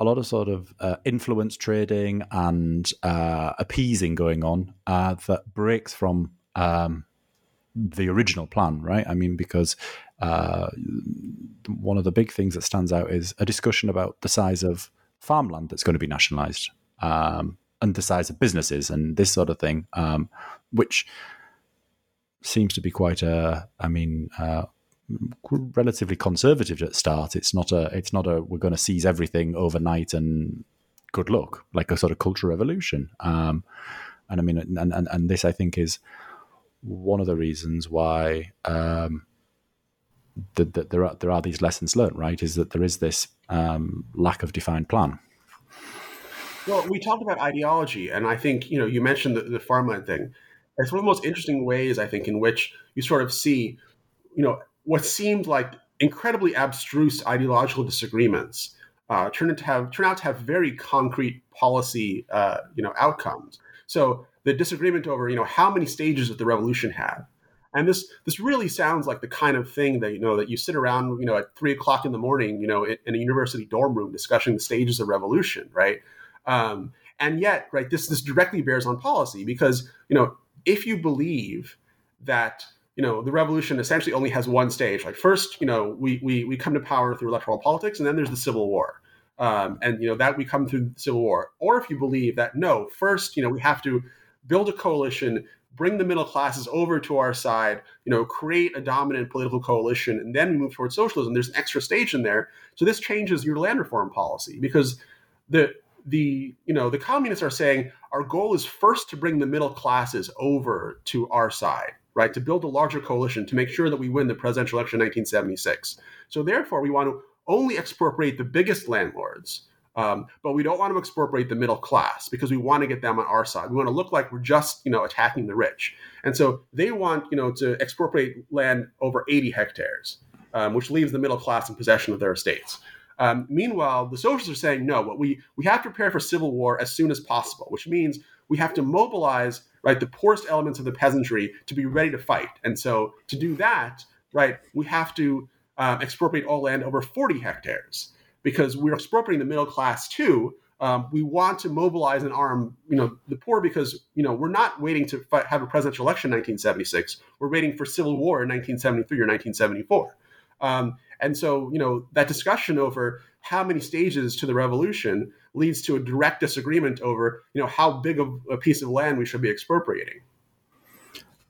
a lot of sort of uh, influence trading and uh, appeasing going on uh, that breaks from um, the original plan, right? I mean, because uh, one of the big things that stands out is a discussion about the size of farmland that's going to be nationalised. Um, and the size of businesses and this sort of thing, um, which seems to be quite a, I mean, uh, relatively conservative at start. It's not a, it's not a, we're going to seize everything overnight and good luck, like a sort of cultural revolution. Um, and I mean, and, and, and this I think is one of the reasons why um, that there are there are these lessons learned. Right, is that there is this um, lack of defined plan. Well, we talked about ideology, and I think you know you mentioned the, the farmland thing. It's one of the most interesting ways I think in which you sort of see, you know, what seemed like incredibly abstruse ideological disagreements uh, turn into have turn out to have very concrete policy, uh, you know, outcomes. So the disagreement over, you know, how many stages did the revolution had, and this this really sounds like the kind of thing that you know that you sit around, you know, at three o'clock in the morning, you know, in, in a university dorm room discussing the stages of revolution, right? Um, and yet, right, this this directly bears on policy because you know if you believe that you know the revolution essentially only has one stage, like first, you know, we we we come to power through electoral politics, and then there's the civil war, um, and you know that we come through the civil war. Or if you believe that no, first, you know, we have to build a coalition bring the middle classes over to our side, you know, create a dominant political coalition, and then we move towards socialism. There's an extra stage in there. So this changes your land reform policy because the the you know the communists are saying our goal is first to bring the middle classes over to our side right to build a larger coalition to make sure that we win the presidential election in 1976 so therefore we want to only expropriate the biggest landlords um, but we don't want to expropriate the middle class because we want to get them on our side. We want to look like we're just you know attacking the rich. And so they want you know to expropriate land over 80 hectares um, which leaves the middle class in possession of their estates. Um, meanwhile, the socialists are saying no. What we we have to prepare for civil war as soon as possible, which means we have to mobilize right the poorest elements of the peasantry to be ready to fight. And so to do that, right, we have to um, expropriate all land over 40 hectares because we're expropriating the middle class too. Um, we want to mobilize and arm, you know, the poor because you know we're not waiting to fight, have a presidential election in 1976. We're waiting for civil war in 1973 or 1974. Um, and so, you know, that discussion over how many stages to the revolution leads to a direct disagreement over, you know, how big of a piece of land we should be expropriating.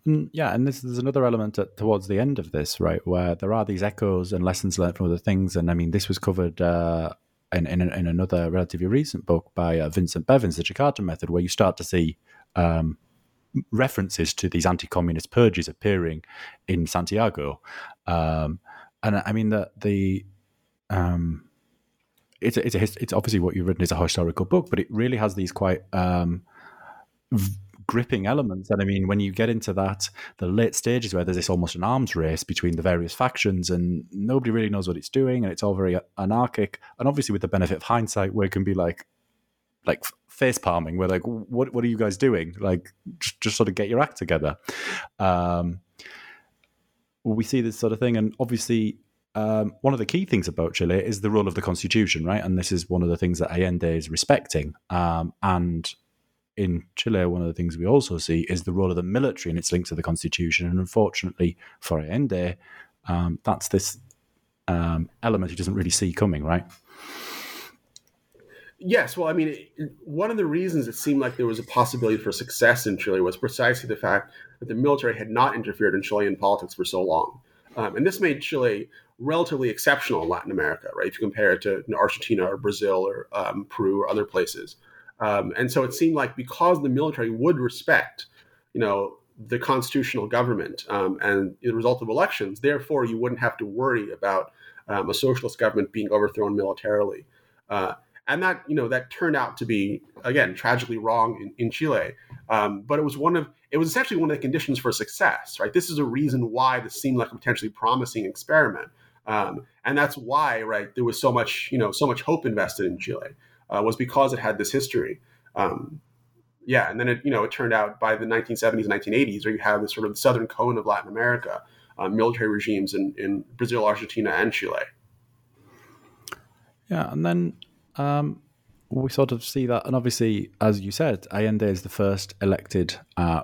Mm, yeah, and this is another element at, towards the end of this, right, where there are these echoes and lessons learned from other things. And I mean, this was covered uh, in, in, in, another relatively recent book by uh, Vincent Bevins, The Jakarta Method, where you start to see um, references to these anti-communist purges appearing in Santiago. Um, and I mean that the um, it's a, it's a, it's obviously what you've written is a historical book, but it really has these quite um, v- gripping elements. And I mean, when you get into that, the late stages where there's this almost an arms race between the various factions, and nobody really knows what it's doing, and it's all very anarchic. And obviously, with the benefit of hindsight, where it can be like like face palming, we're like, what what are you guys doing? Like, just, just sort of get your act together. Um, we see this sort of thing, and obviously, um, one of the key things about Chile is the role of the constitution, right? And this is one of the things that Allende is respecting. Um, and in Chile, one of the things we also see is the role of the military and its link to the constitution. And unfortunately for Allende, um, that's this um, element he doesn't really see coming, right? Yes, well, I mean, one of the reasons it seemed like there was a possibility for success in Chile was precisely the fact that the military had not interfered in Chilean politics for so long. Um, and this made Chile relatively exceptional in Latin America, right? If you compare it to Argentina or Brazil or um, Peru or other places. Um, and so it seemed like because the military would respect, you know, the constitutional government um, and the result of elections, therefore you wouldn't have to worry about um, a socialist government being overthrown militarily. Uh, and that you know that turned out to be again tragically wrong in, in Chile. Um, but it was one of it was essentially one of the conditions for success, right? This is a reason why this seemed like a potentially promising experiment, um, and that's why right there was so much you know so much hope invested in Chile uh, was because it had this history. Um, yeah, and then it you know it turned out by the 1970s, and 1980s, where you have this sort of southern cone of Latin America, uh, military regimes in, in Brazil, Argentina, and Chile. Yeah, and then um, we sort of see that, and obviously, as you said, Allende is the first elected, uh,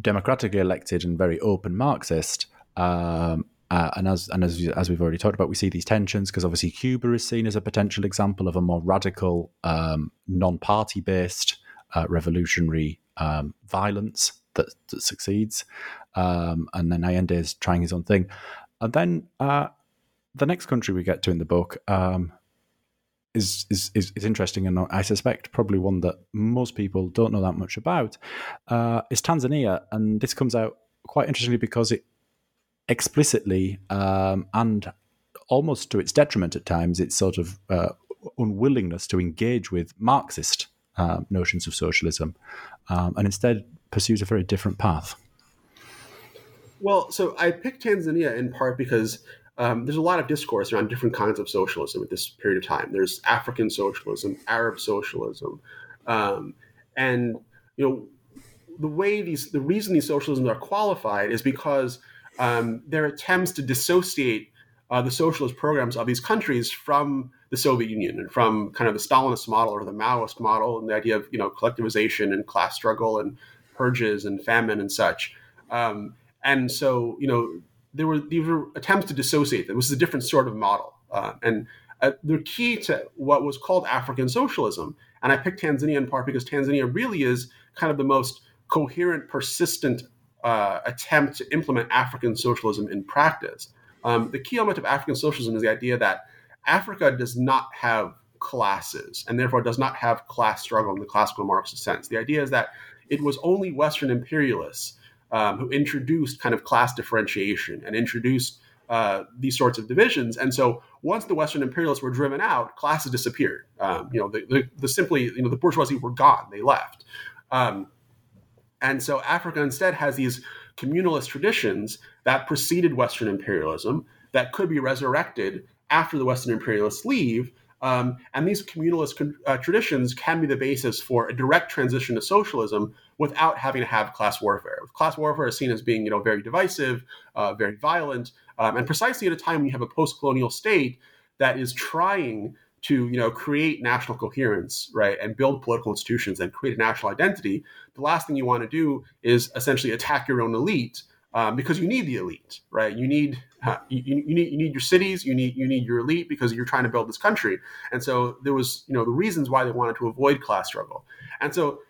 democratically elected, and very open Marxist. Um, uh, and as and as as we've already talked about, we see these tensions because obviously Cuba is seen as a potential example of a more radical, um, non-party based uh, revolutionary um, violence that, that succeeds. Um, and then Allende is trying his own thing. And then uh, the next country we get to in the book um, is, is, is is interesting, and I suspect probably one that most people don't know that much about. Uh, is Tanzania, and this comes out quite interestingly because it explicitly um, and almost to its detriment at times, its sort of uh, unwillingness to engage with Marxist uh, notions of socialism, um, and instead pursues a very different path. Well, so I picked Tanzania in part because um, there's a lot of discourse around different kinds of socialism at this period of time. There's African socialism, Arab socialism, um, and you know the way these the reason these socialisms are qualified is because um, their attempts to dissociate uh, the socialist programs of these countries from the Soviet Union and from kind of the Stalinist model or the Maoist model and the idea of you know collectivization and class struggle and purges and famine and such. Um, and so you know there were these were attempts to dissociate them. It was a different sort of model, uh, and uh, the key to what was called African socialism. And I picked Tanzania in part because Tanzania really is kind of the most coherent, persistent uh, attempt to implement African socialism in practice. Um, the key element of African socialism is the idea that Africa does not have classes and therefore does not have class struggle in the classical Marxist sense. The idea is that it was only Western imperialists um, who introduced kind of class differentiation and introduced uh, these sorts of divisions. And so once the Western imperialists were driven out, classes disappeared. Um, you know, the, the, the, simply, you know, the bourgeoisie were gone; they left. Um, and so Africa instead has these communalist traditions that preceded Western imperialism that could be resurrected after the Western imperialists leave. Um, and these communalist uh, traditions can be the basis for a direct transition to socialism without having to have class warfare. Class warfare is seen as being, you know, very divisive, uh, very violent, um, and precisely at a time when you have a post-colonial state that is trying to you know create national coherence right and build political institutions and create a national identity the last thing you want to do is essentially attack your own elite um, because you need the elite right? You need uh, you, you, need you need your cities you need you need your elite because you're trying to build this country. And so there was you know the reasons why they wanted to avoid class struggle. And so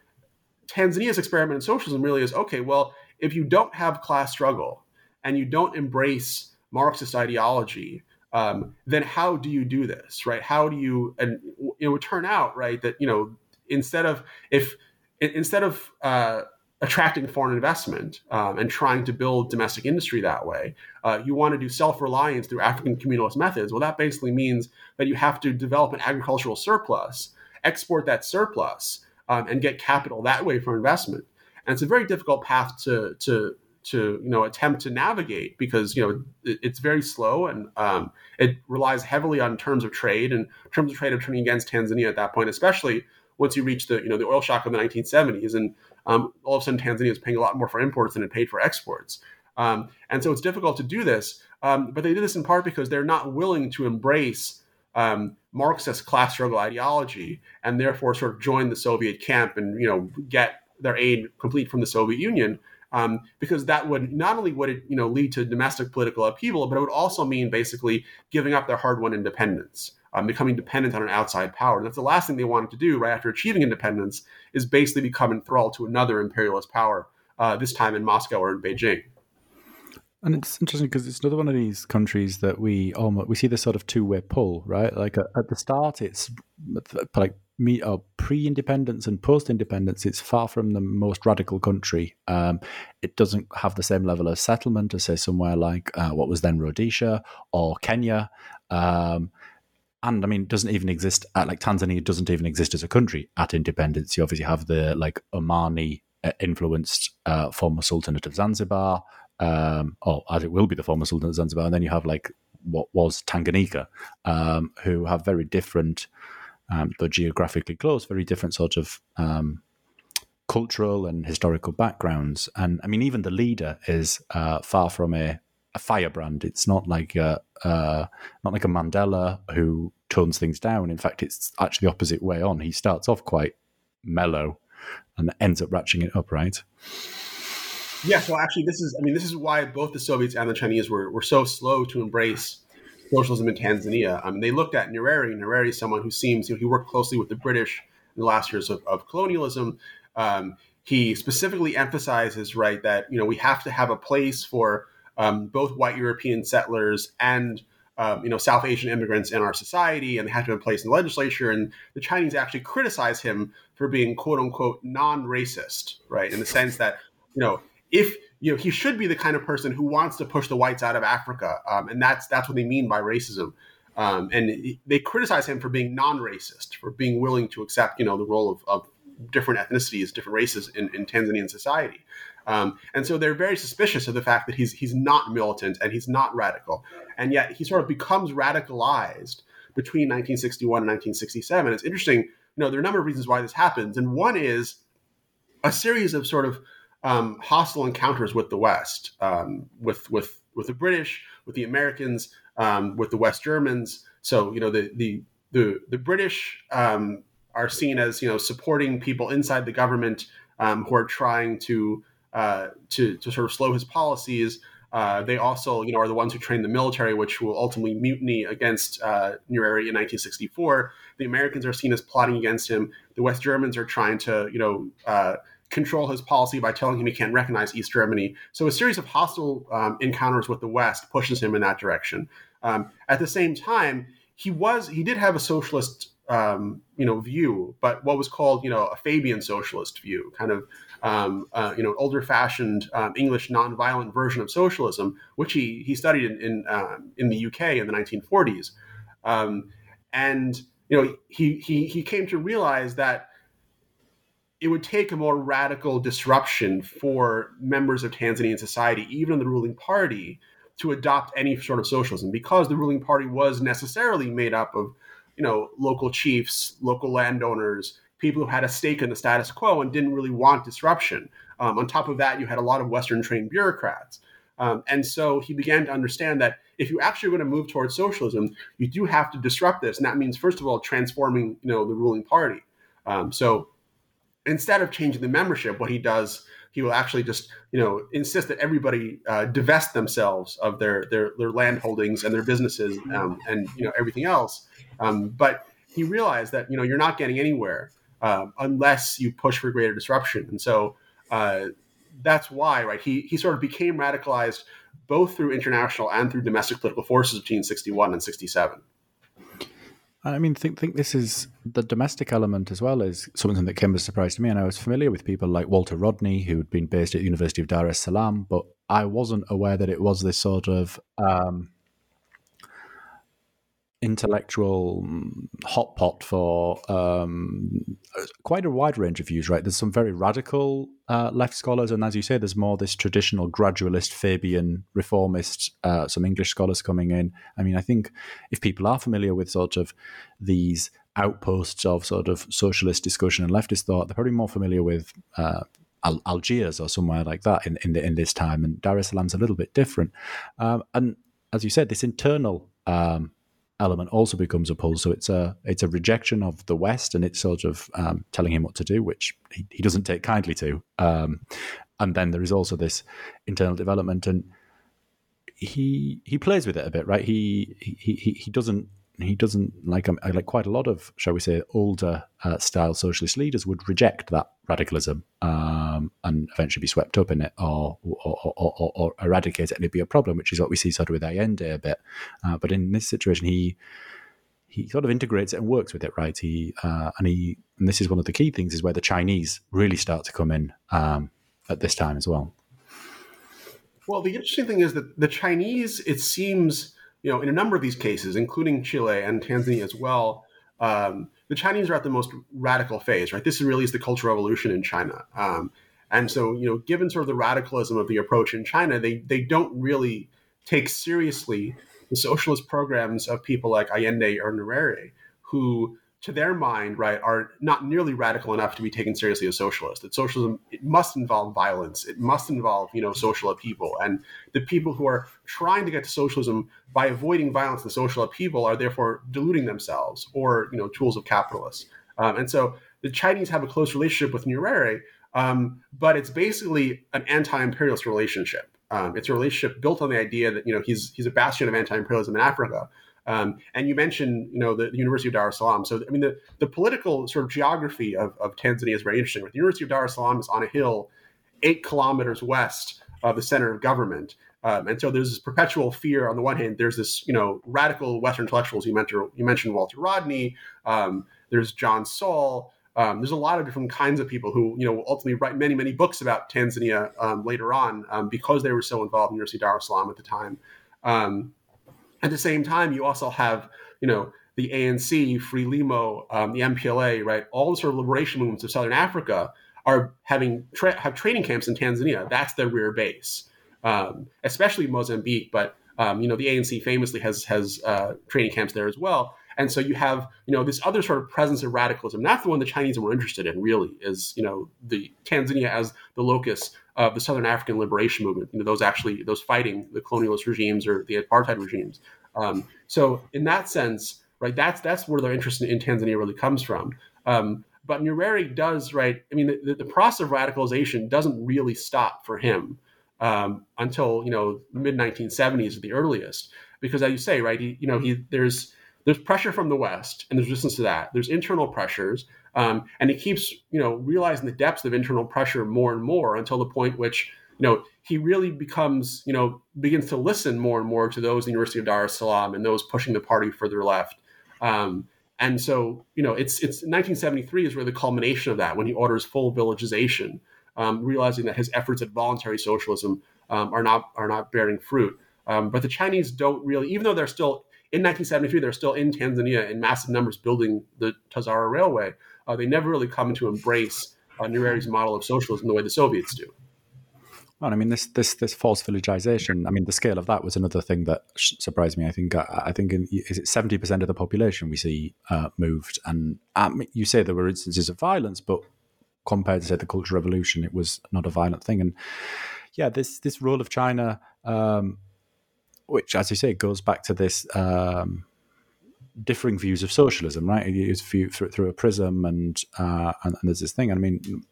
tanzania's experiment in socialism really is okay well if you don't have class struggle and you don't embrace marxist ideology um, then how do you do this, right? How do you, and it would turn out, right, that, you know, instead of, if, instead of, uh, attracting foreign investment um, and trying to build domestic industry that way. Uh, you want to do self reliance through African communalist methods. Well, that basically means that you have to develop an agricultural surplus, export that surplus, um, and get capital that way for investment. And it's a very difficult path to to to you know attempt to navigate because you know it, it's very slow and um, it relies heavily on terms of trade and terms of trade are turning against Tanzania at that point, especially once you reach the you know the oil shock of the 1970s and um, all of a sudden Tanzania is paying a lot more for imports than it paid for exports. Um, and so it's difficult to do this, um, but they do this in part because they're not willing to embrace um, Marxist class struggle ideology and therefore sort of join the Soviet camp and you know get their aid complete from the Soviet Union um, because that would not only would it you know lead to domestic political upheaval, but it would also mean basically giving up their hard-won independence, um, becoming dependent on an outside power. And that's the last thing they wanted to do right after achieving independence is basically become enthralled to another imperialist power, uh, this time in Moscow or in Beijing. And it's interesting because it's another one of these countries that we almost we see this sort of two way pull, right? Like at, at the start, it's like uh, pre-independence and post-independence it's far from the most radical country um, it doesn't have the same level of settlement as say somewhere like uh, what was then rhodesia or kenya um, and i mean doesn't even exist at, like tanzania doesn't even exist as a country at independence you obviously have the like omani uh, influenced uh, former sultanate of zanzibar um, or as it will be the former sultanate of zanzibar and then you have like what was tanganyika um, who have very different um, though geographically close, very different sort of um, cultural and historical backgrounds. And I mean, even the leader is uh, far from a, a, firebrand. It's not like a, uh, not like a Mandela who tones things down. In fact, it's actually the opposite way on. He starts off quite mellow and ends up ratcheting it up, right? Yeah, well, actually, this is, I mean, this is why both the Soviets and the Chinese were, were so slow to embrace socialism in Tanzania. I mean, they looked at Nyerere. Nyerere is someone who seems, you know, he worked closely with the British in the last years of, of colonialism. Um, he specifically emphasizes right that you know we have to have a place for um, both white European settlers and um, you know South Asian immigrants in our society, and they have to be placed in the legislature. And the Chinese actually criticize him for being quote unquote non-racist, right? In the sense that you know if you know he should be the kind of person who wants to push the whites out of Africa, um, and that's that's what they mean by racism. Um, and they criticize him for being non-racist, for being willing to accept you know the role of, of different ethnicities, different races in, in Tanzanian society. Um, and so they're very suspicious of the fact that he's he's not militant and he's not radical, and yet he sort of becomes radicalized between 1961 and 1967. It's interesting, you know, there are a number of reasons why this happens, and one is a series of sort of um, hostile encounters with the West, um, with with with the British, with the Americans, um, with the West Germans. So you know the the the, the British um, are seen as you know supporting people inside the government um, who are trying to uh, to to sort of slow his policies. Uh, they also, you know, are the ones who train the military, which will ultimately mutiny against uh, Nyerere in 1964. The Americans are seen as plotting against him. The West Germans are trying to, you know, uh, control his policy by telling him he can't recognize East Germany. So a series of hostile um, encounters with the West pushes him in that direction. Um, at the same time, he was he did have a socialist um, you know view, but what was called you know a Fabian socialist view, kind of um, uh, you know older fashioned um, English nonviolent version of socialism, which he he studied in in, uh, in the UK in the 1940s, um, and you know he he he came to realize that it would take a more radical disruption for members of Tanzanian society, even in the ruling party, to adopt any sort of socialism because the ruling party was necessarily made up of you know local chiefs local landowners people who had a stake in the status quo and didn't really want disruption. Um, on top of that you had a lot of western trained bureaucrats. Um, and so he began to understand that if you actually want to move towards socialism you do have to disrupt this. And that means first of all transforming you know the ruling party. Um, so instead of changing the membership what he does he will actually just you know insist that everybody uh, divest themselves of their their their land holdings and their businesses um, and you know everything else. Um, but he realized that you know you're not getting anywhere uh, unless you push for greater disruption, and so uh, that's why right he he sort of became radicalized both through international and through domestic political forces between 61 and 67. I mean, think think this is the domestic element as well is something that came as a surprise to me. And I was familiar with people like Walter Rodney, who'd been based at the University of Dar es Salaam, but I wasn't aware that it was this sort of um, intellectual mm, hot pot for um, quite a wide range of views, right? There's some very radical uh, left scholars, and as you say, there's more this traditional gradualist, Fabian, reformist, uh, some English scholars coming in. I mean, I think if people are familiar with sort of these outposts of sort of socialist discussion and leftist thought, they're probably more familiar with. Uh, Al- Algiers or somewhere like that in in, the, in this time, and Dar es Salaam's a little bit different. Um, and as you said, this internal um, element also becomes a pull. So it's a it's a rejection of the West, and it's sort of um, telling him what to do, which he, he doesn't take kindly to. Um, and then there is also this internal development, and he he plays with it a bit, right? He he he, he doesn't he doesn't like um, like quite a lot of shall we say older uh, style socialist leaders would reject that radicalism um, and eventually be swept up in it or or, or, or, or eradicate it and it'd be a problem which is what we see sort of with Allende a bit. Uh, but in this situation he he sort of integrates it and works with it right? He uh, and he and this is one of the key things is where the Chinese really start to come in um, at this time as well. Well the interesting thing is that the Chinese it seems you know, in a number of these cases, including Chile and Tanzania as well, um, the Chinese are at the most radical phase, right? This really is the Cultural Revolution in China. Um, and so, you know, given sort of the radicalism of the approach in China, they, they don't really take seriously the socialist programs of people like Allende or Nyerere, who to their mind, right, are not nearly radical enough to be taken seriously as socialist. That socialism it must involve violence. It must involve, you know, social upheaval. And the people who are trying to get to socialism by avoiding violence and social upheaval are therefore deluding themselves or, you know, tools of capitalists. Um, and so the Chinese have a close relationship with Nyerere, um, but it's basically an anti-imperialist relationship. Um, it's a relationship built on the idea that you know he's he's a bastion of anti-imperialism in Africa, Um, and you mentioned, you know, the, the, University of Dar es Salaam. So, I mean, the, the political sort of geography of, of Tanzania is very interesting. The University of Dar es Salaam is on a hill eight kilometers west of the center of government. Um, and so there's this perpetual fear. On the one hand, there's this, you know, radical Western intellectuals. You mentioned, you mentioned Walter Rodney. Um, there's John Saul. Um, there's a lot of different kinds of people who, you know, ultimately write many, many books about Tanzania um, later on um, because they were so involved in University of Dar es Salaam at the time. Um, at the same time, you also have, you know, the ANC, Frelimo, um, the MPLA, right? All the sort of liberation movements of Southern Africa are having tra- have training camps in Tanzania. That's their rear base, um, especially Mozambique. But you know, the ANC famously has has uh, training camps there as well. And so you have, you know, this other sort of presence of radicalism. That's the one the Chinese were interested in, really, is, you know, the Tanzania as the locus of the Southern African liberation movement, you know, those actually, those fighting the colonialist regimes or the apartheid regimes. Um, so in that sense, right, that's that's where their interest in, in Tanzania really comes from. Um, but Nyerere does, right, I mean, the, the, process of radicalization doesn't really stop for him um, until, you know, mid 1970s at the earliest. Because as you say, right, he, you know, he, there's, there's pressure from the West, and there's resistance to that. There's internal pressures, um, and he keeps you know realizing the depths of internal pressure more and more until the point which you know he really becomes you know begins to listen more and more to those in the University of Dar es Salaam and those pushing the party further left. Um, and so you know it's it's 1973 is really the culmination of that when he orders full villagization, um, realizing that his efforts at voluntary socialism um, are not are not bearing fruit. Um, but the Chinese don't really, even though they're still in 1973, they're still in Tanzania in massive numbers building the Tazara Railway. Uh, they never really come to embrace uh, Nyerere's model of socialism the way the Soviets do. Well, I mean, this this this false villagization. I mean, the scale of that was another thing that surprised me. I think I, I think in, is it seventy percent of the population we see uh, moved, and um, you say there were instances of violence, but compared to say the Cultural Revolution, it was not a violent thing. And yeah, this this role of China um, which, as you say, goes back to this um, differing views of socialism, right? It's through, through a prism, and, uh, and, and there's this thing. I mean,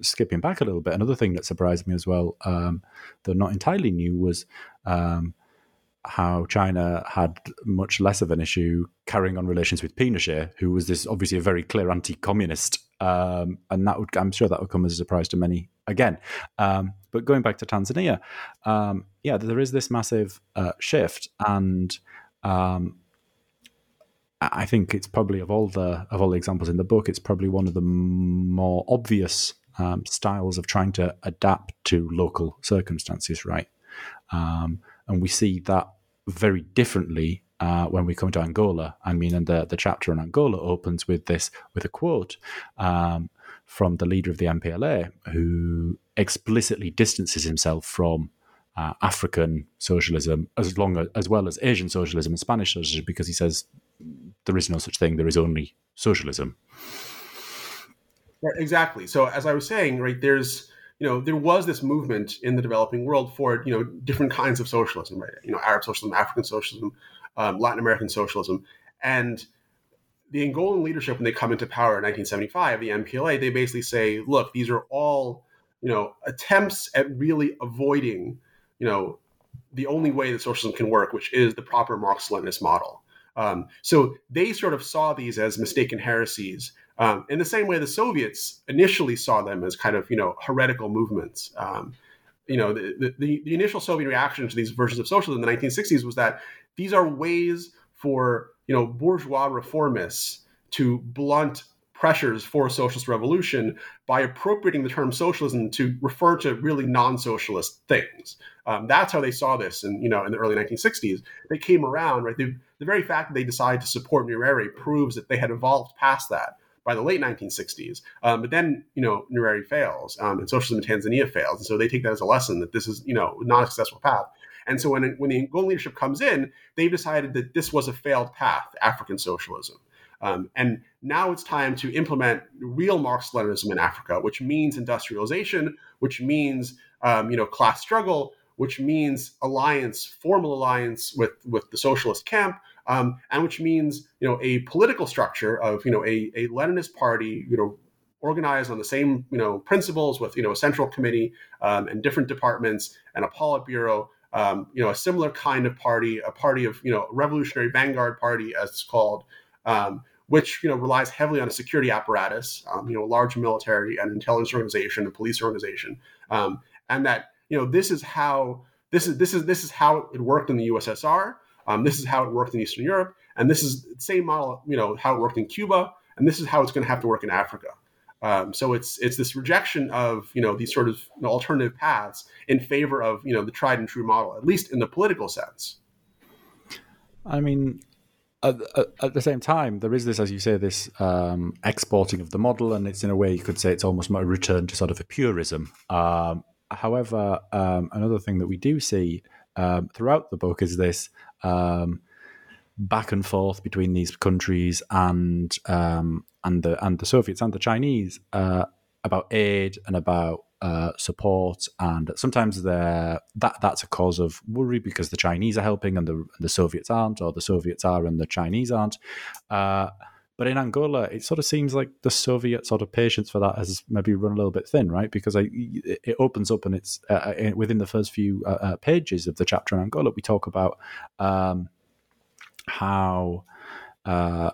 skipping back a little bit, another thing that surprised me as well, um, though not entirely new, was um, how China had much less of an issue carrying on relations with Pinochet, who was this obviously a very clear anti-communist, um, and that would I'm sure that would come as a surprise to many again. Um, but going back to Tanzania, um, yeah, there is this massive uh, shift, and um, I think it's probably of all the of all the examples in the book, it's probably one of the more obvious um, styles of trying to adapt to local circumstances, right? Um, and we see that very differently uh, when we come to Angola. I mean, and the, the chapter on Angola opens with this, with a quote um, from the leader of the MPLA, who explicitly distances himself from uh, African socialism as long as, as well as Asian socialism and Spanish socialism, because he says there is no such thing; there is only socialism. Exactly. So, as I was saying, right, there's you know, there was this movement in the developing world for, you know, different kinds of socialism, right? You know, Arab socialism, African socialism, um, Latin American socialism. And the Angolan leadership, when they come into power in 1975, the MPLA, they basically say, look, these are all, you know, attempts at really avoiding, you know, the only way that socialism can work, which is the proper Marxist-Leninist model. Um, so they sort of saw these as mistaken heresies um, in the same way the Soviets initially saw them as kind of you know heretical movements. Um, you know, the, the, the initial Soviet reaction to these versions of socialism in the 1960s was that these are ways for you know bourgeois reformists to blunt pressures for a socialist revolution by appropriating the term socialism to refer to really non-socialist things. Um, that's how they saw this, in you know, in the early 1960s. They came around, right? They, the very fact that they decided to support Nyerere proves that they had evolved past that by the late 1960s. Um, but then, you know, Nyerere fails um, and socialism in Tanzania fails. And so they take that as a lesson that this is, you know, not a successful path. And so when, when the Angolan leadership comes in, they've decided that this was a failed path, African socialism. Um, and now it's time to implement real Marxist Leninism in Africa, which means industrialization, which means um, you know class struggle, which means alliance, formal alliance with with the socialist camp, um, and which means you know a political structure of you know a, a Leninist party, you know organized on the same you know principles with you know a central committee um, and different departments and a politburo um, you know, a similar kind of party, a party of, you know, revolutionary vanguard party, as it's called, um, which, you know, relies heavily on a security apparatus, um, you know, a large military and intelligence organization, a police organization, um, and that, you know, this is how this is this is this is how it worked in the USSR. Um, this is how it worked in Eastern Europe, and this is the same model, you know, how it worked in Cuba, and this is how it's going to have to work in Africa. Um, so it's it's this rejection of you know these sort of alternative paths in favor of you know the tried and true model, at least in the political sense. I mean, at, at, the same time, there is this, as you say, this um, exporting of the model, and it's in a way you could say it's almost a return to sort of a purism. Um, however, um, another thing that we do see um, throughout the book is this um, back and forth between these countries and um, and the and the Soviets and the Chinese uh, about aid and about uh, support, and sometimes that that's a cause of worry because the Chinese are helping and the the Soviets aren't, or the Soviets are and the Chinese aren't. Uh, but in Angola, it sort of seems like the Soviet sort of patience for that has maybe run a little bit thin, right? Because I, it opens up and it's uh, uh within the first few uh, uh, pages of the chapter in Angola, we talk about um, how uh,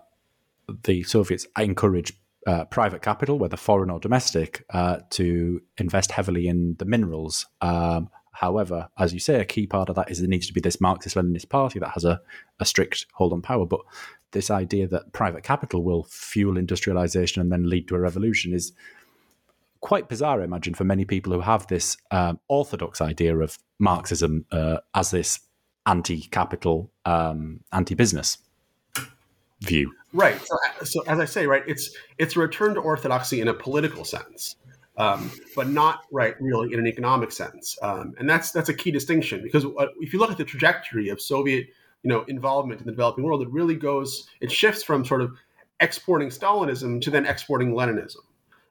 the Soviets encourage uh, private capital, whether foreign or domestic, uh, to invest heavily in the minerals. Um, however, as you say, a key part of that is there needs to be this Marxist Leninist party that has a, a strict hold on power. But this idea that private capital will fuel industrialization and then lead to a revolution is quite bizarre, I imagine, for many people who have this um, orthodox idea of Marxism uh, as this anti-capital, um, anti-business view. Right. So, so, as I say, right, it's it's a return to orthodoxy in a political sense, um, but not right really in an economic sense. Um, and that's that's a key distinction because if you look at the trajectory of Soviet you know involvement in the developing world, it really goes it shifts from sort of exporting Stalinism to then exporting Leninism.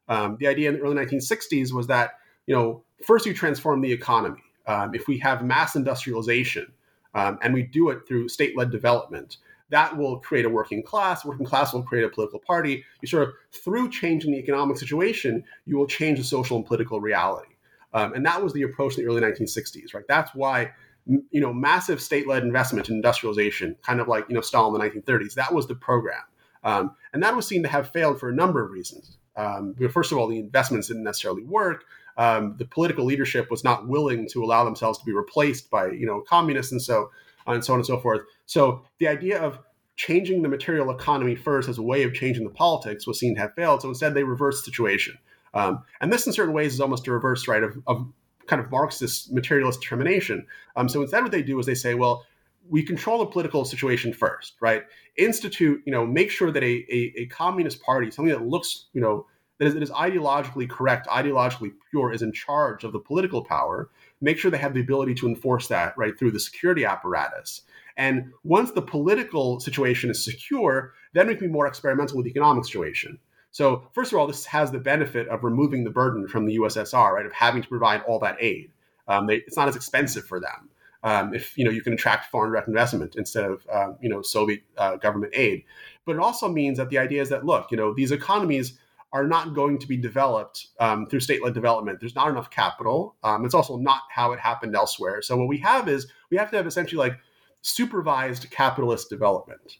Um, the idea in the early 1960s was that you know first you transform the economy. Um, if we have mass industrialization um, and we do it through state-led development, that will create a working class. Working class will create a political party. You sort of through changing the economic situation, you will change the social and political reality. Um, and that was the approach in the early 1960s, right? That's why you know, massive state-led investment in industrialization, kind of like you know Stalin in the 1930s. That was the program, um, and that was seen to have failed for a number of reasons. Um, first of all, the investments didn't necessarily work. Um, the political leadership was not willing to allow themselves to be replaced by you know communists, and so and so on and so forth. So the idea of changing the material economy first as a way of changing the politics was seen to have failed. So instead, they reversed the situation. Um, and this, in certain ways, is almost a reverse right of, of kind of Marxist materialist determination. Um, so instead, what they do is they say, well, we control the political situation first, right? Institute, you know, make sure that a, a, a communist party, something that looks, you know, that is, that is ideologically correct, ideologically pure, is in charge of the political power. Make sure they have the ability to enforce that, right, through the security apparatus. And once the political situation is secure, then we can be more experimental with the economic situation. So, first of all, this has the benefit of removing the burden from the USSR, right, of having to provide all that aid. Um, they, it's not as expensive for them um, if you know you can attract foreign direct investment instead of um, you know Soviet uh, government aid. But it also means that the idea is that look, you know, these economies are not going to be developed um, through state-led development. There's not enough capital. Um, it's also not how it happened elsewhere. So what we have is we have to have essentially like supervised capitalist development.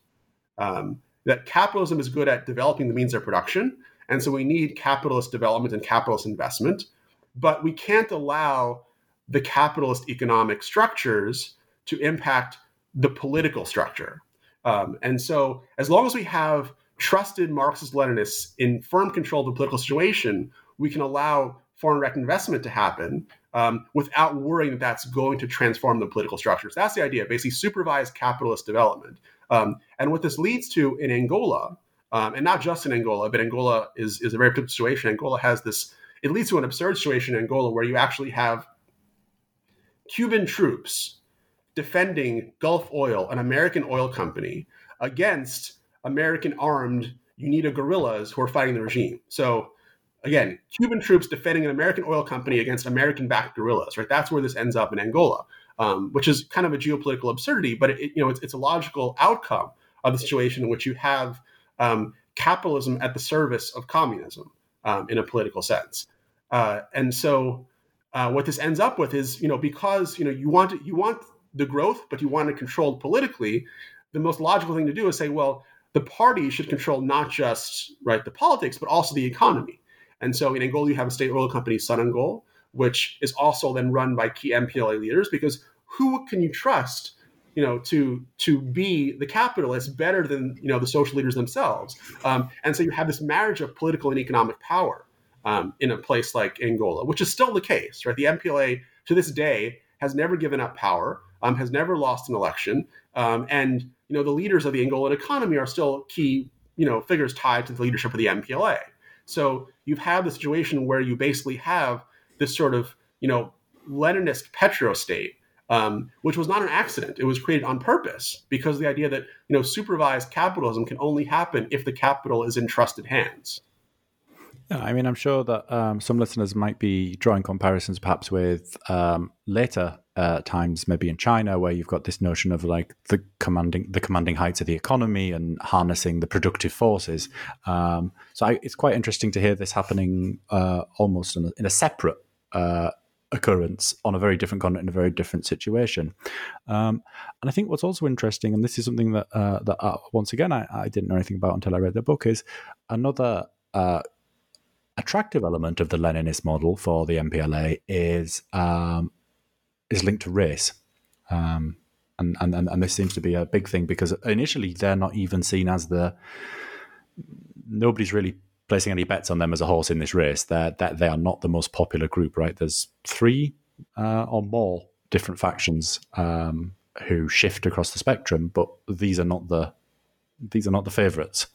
Um, that capitalism is good at developing the means of production. And so we need capitalist development and capitalist investment. But we can't allow the capitalist economic structures to impact the political structure. Um, and so, as long as we have trusted Marxist Leninists in firm control of the political situation, we can allow foreign direct investment to happen um, without worrying that that's going to transform the political structures. That's the idea, basically supervised capitalist development. Um, and what this leads to in Angola, um, and not just in Angola, but Angola is, is a very particular situation. Angola has this, it leads to an absurd situation in Angola where you actually have Cuban troops defending Gulf Oil, an American oil company, against American armed UNITA guerrillas who are fighting the regime. So again, Cuban troops defending an American oil company against American-backed guerrillas. Right, that's where this ends up in Angola, um, which is kind of a geopolitical absurdity, but it, you know it's, it's, a logical outcome of the situation in which you have um, capitalism at the service of communism um, in a political sense, uh, and so uh, what this ends up with is, you know, because you know you want you want the growth, but you want it controlled politically. The most logical thing to do is say, well, the party should control not just right the politics, but also the economy. And so in Angola, you have a state oil company, Sonangol, which is also then run by key MPLA leaders. Because who can you trust, you know, to to be the capitalist better than you know the social leaders themselves? Um, and so you have this marriage of political and economic power um, in a place like Angola, which is still the case, right? The MPLA to this day has never given up power, um, has never lost an election, um, and you know the leaders of the Angolan economy are still key, you know, figures tied to the leadership of the MPLA. So you've had the situation where you basically have this sort of, you know, Leninist petrostate, um, which was not an accident. It was created on purpose because the idea that you know supervised capitalism can only happen if the capital is in trusted hands. Yeah, I mean, I'm sure that um, some listeners might be drawing comparisons perhaps with um, later uh, times, maybe in China, where you've got this notion of like the commanding the commanding heights of the economy and harnessing the productive forces. Um, so I, it's quite interesting to hear this happening uh, almost in a, in a separate uh, occurrence on a very different continent in a very different situation. Um, and I think what's also interesting, and this is something that uh, that uh, once again I, I, didn't know anything about until I read the book, is another uh, attractive element of the Leninist model for the MPLA is um, is linked to race. Um, and, and, and this seems to be a big thing because initially they're not even seen as the nobody's really placing any bets on them as a horse in this race. They're, that they are not the most popular group, right? There's three uh, or more different factions um, who shift across the spectrum, but these are not the these are not the favorites.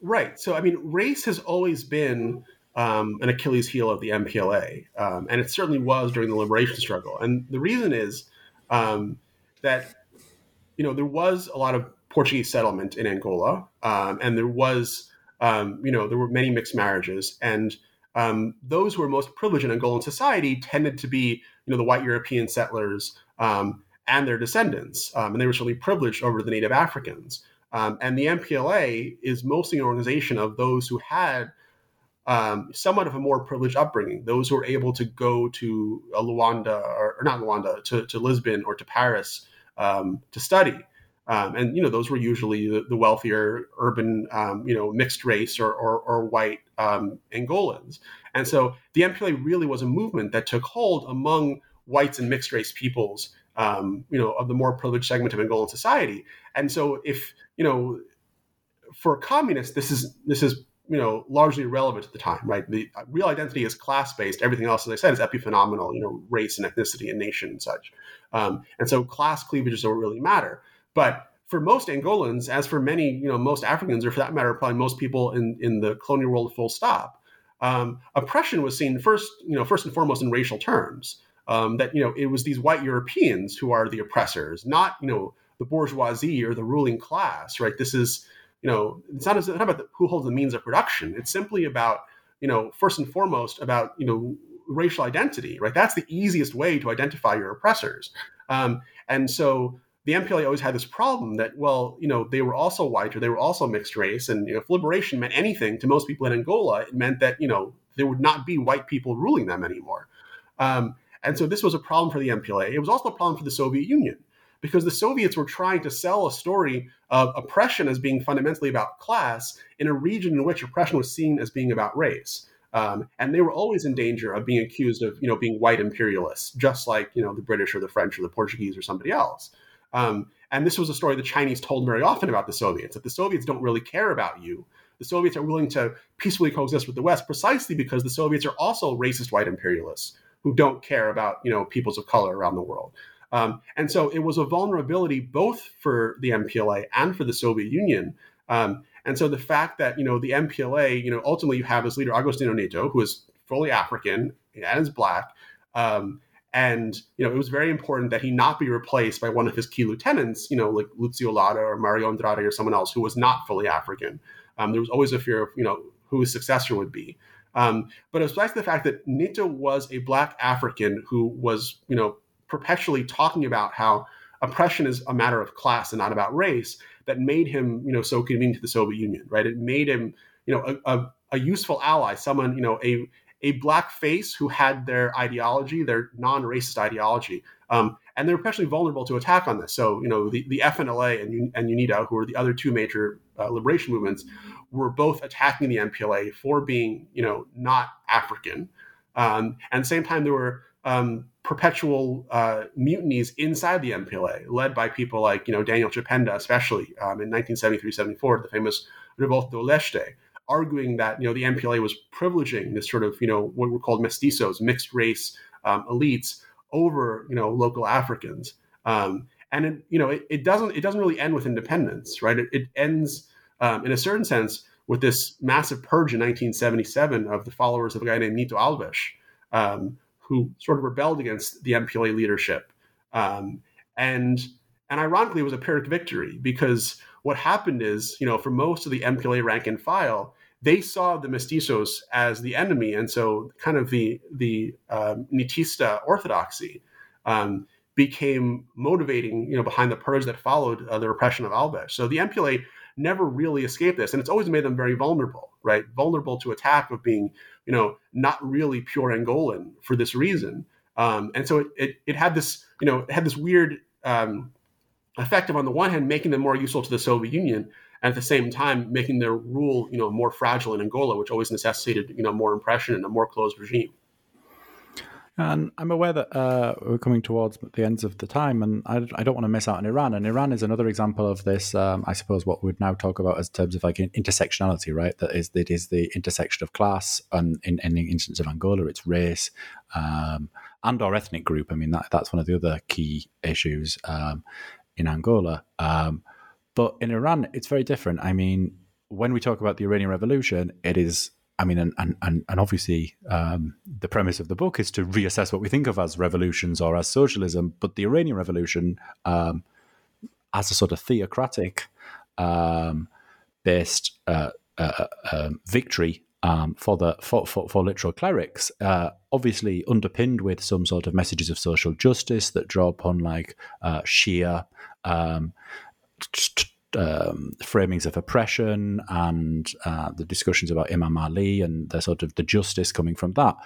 Right. So, I mean, race has always been um, an Achilles heel of the MPLA, um, and it certainly was during the liberation struggle. And the reason is um, that you know there was a lot of Portuguese settlement in Angola, um, and there was um, you know there were many mixed marriages, and um, those who were most privileged in Angolan society tended to be you know the white European settlers and their descendants, and they were certainly privileged over the native Africans. And the MPLA is mostly an organization of those who had um, somewhat of a more privileged upbringing, those who were able to go to Luanda, or, or not Luanda, to, to, Lisbon or to Paris um, to study. Um, and, you know, those were usually the, the wealthier urban, um, you know, mixed race or, or, or white um, Angolans. And so the MPLA really was a movement that took hold among whites and mixed race peoples um, you know, of the more privileged segment of Angolan society. And so, if you know, for communists, this is this is you know largely irrelevant at the time, right? The uh, real identity is class based. Everything else, as I said, is epiphenomenal. You know, race and ethnicity and nation and such. Um, and so, class cleavages don't really matter. But for most Angolans, as for many, you know, most Africans, or for that matter, probably most people in in the colonial world, full stop, um, oppression was seen first, you know, first and foremost in racial terms um, that you know it was these white Europeans who are the oppressors, not you know the bourgeoisie or the ruling class, right? This is you know it's not, it's not about the, who holds the means of production. It's simply about you know first and foremost about you know racial identity, right? That's the easiest way to identify your oppressors, um, and so the MPLA always had this problem that, well, you know, they were also white or they were also mixed race. And you know, if liberation meant anything to most people in Angola, it meant that, you know, there would not be white people ruling them anymore. Um, and so this was a problem for the MPLA. It was also a problem for the Soviet Union because the Soviets were trying to sell a story of oppression as being fundamentally about class in a region in which oppression was seen as being about race. Um, and they were always in danger of being accused of, you know, being white imperialists, just like you know the British or the French or the Portuguese or somebody else. Um, and this was a story the Chinese told very often about the Soviets that the Soviets don't really care about you. The Soviets are willing to peacefully coexist with the West precisely because the Soviets are also racist white imperialists who don't care about you know peoples of color around the world. Um, and so it was a vulnerability both for the MPLA and for the Soviet Union. Um, and so the fact that you know the MPLA, you know, ultimately you have this leader Agostinho Neto, who is fully African and is black, um, and you know it was very important that he not be replaced by one of his key lieutenants, you know, like Lucio Lara or Mario Andrade or someone else who was not fully African. Um, there was always a fear of you know who his successor would be. Um, but it was back to the fact that Neto was a black African who was, you know, perpetually talking about how oppression is a matter of class and not about race that made him, you know, so convenient to the Soviet Union, right? It made him, you know, a, a, a useful ally, someone, you know, a a black face who had their ideology, their non-racist ideology, um, and they're especially vulnerable to attack on this. So, you know, the, the FNLA and, and UNITA, who are the other two major uh, liberation movements, were both attacking the MPLA for being, you know, not African. Um, and at the same time, there were um, perpetual uh, mutinies inside the MPLA, led by people like, you know, Daniel Chipenda, especially um, in 1973-74, the famous Revolt do Leste, arguing that, you know, the MPLA was privileging this sort of, you know, what were called mestizos, mixed race um, elites, over you know local Africans. Um, and it, you know it, it, doesn't it doesn't really end with independence, right? It, it ends um, in a certain sense with this massive purge in 1977 of the followers of a guy named Nito Alves, um, who sort of rebelled against the MPLA leadership. Um, and and ironically, it was a Pyrrhic victory because what happened is, you know, for most of the MPLA rank and file, they saw the mestizos as the enemy, and so kind of the the um, Nitista orthodoxy um, became motivating, you know, behind the purge that followed uh, the repression of Alves. So the MPLA never really escaped this, and it's always made them very vulnerable, right? Vulnerable to attack of being, you know, not really pure Angolan for this reason. Um, and so it, it, it had this, you know, had this weird um, effect of on the one hand making them more useful to the Soviet Union, and at the same time making their rule, you know, more fragile in Angola, which always necessitated, you know, more oppression and a more closed regime. And I'm aware that uh, we're coming towards the ends of the time, and I, I, don't want to miss out on Iran. And Iran is another example of this. Um, I suppose what we'd now talk about as terms of like intersectionality, right? That is, it is the intersection of class, and in, in the instance of Angola, it's race um, and or ethnic group. I mean, that, that's one of the other key issues um, in Angola. Um, but in Iran, it's very different. I mean, when we talk about the Iranian Revolution, it is, I mean, and and, and obviously um, the premise of the book is to reassess what we think of as revolutions or as socialism. But the Iranian Revolution, um, as a sort of theocratic um, based uh, uh, uh, victory um, for the for, for, for literal clerics, uh, obviously underpinned with some sort of messages of social justice that draw upon like uh, Shia um, um, framings of oppression and uh, the discussions about Imam Ali and the sort of the justice coming from that,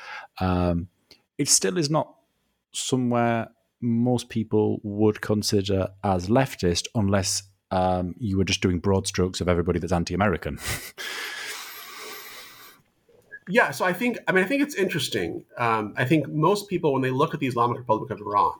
um, it still is not somewhere most people would consider as leftist unless um, you were just doing broad strokes of everybody that's anti-American. *laughs* yeah, so I think I mean I think it's interesting. Um, I think most people when they look at the Islamic Republic of Iran,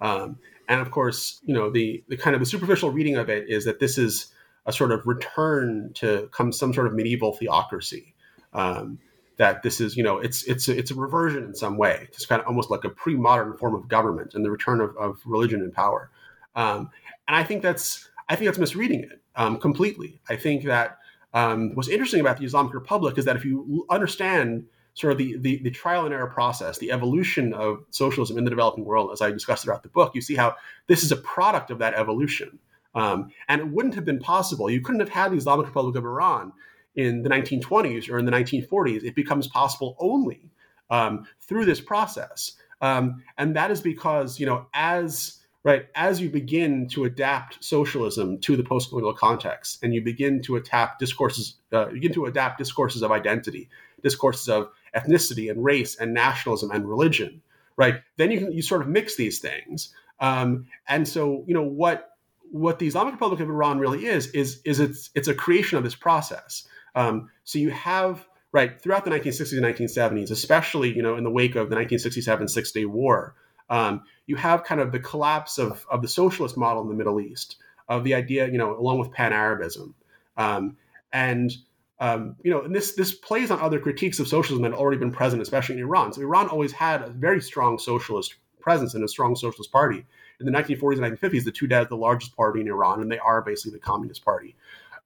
um, and of course, you know, the the kind of the superficial reading of it is that this is a sort of return to come some sort of medieval theocracy. Um, that this is, you know, it's it's a, it's a reversion in some way. It's kind of almost like a pre-modern form of government and the return of, of religion and power. Um, and I think that's I think that's misreading it um, completely. I think that um, what's interesting about the Islamic Republic is that if you understand sort of the, the, the trial and error process, the evolution of socialism in the developing world, as I discussed throughout the book, you see how this is a product of that evolution. Um, and it wouldn't have been possible. You couldn't have had the Islamic Republic of Iran in the 1920s or in the 1940s. It becomes possible only um, through this process. Um, and that is because, you know, as right as you begin to adapt socialism to the post-colonial context and you begin to adapt discourses uh, begin to adapt discourses of identity discourses of ethnicity and race and nationalism and religion, right? Then you can you sort of mix these things. Um, and so, you know, what what the Islamic Republic of Iran really is is is it's it's a creation of this process. Um, so you have right throughout the 1960s and 1970s, especially you know in the wake of the 1967 Six Day War, um, you have kind of the collapse of of the socialist model in the Middle East, of the idea you know along with Pan Arabism, um, and um, you know, and this this plays on other critiques of socialism that had already been present, especially in Iran. So Iran always had a very strong socialist presence and a strong socialist party. In the 1940s and 1950s, the two are the largest party in Iran, and they are basically the Communist Party.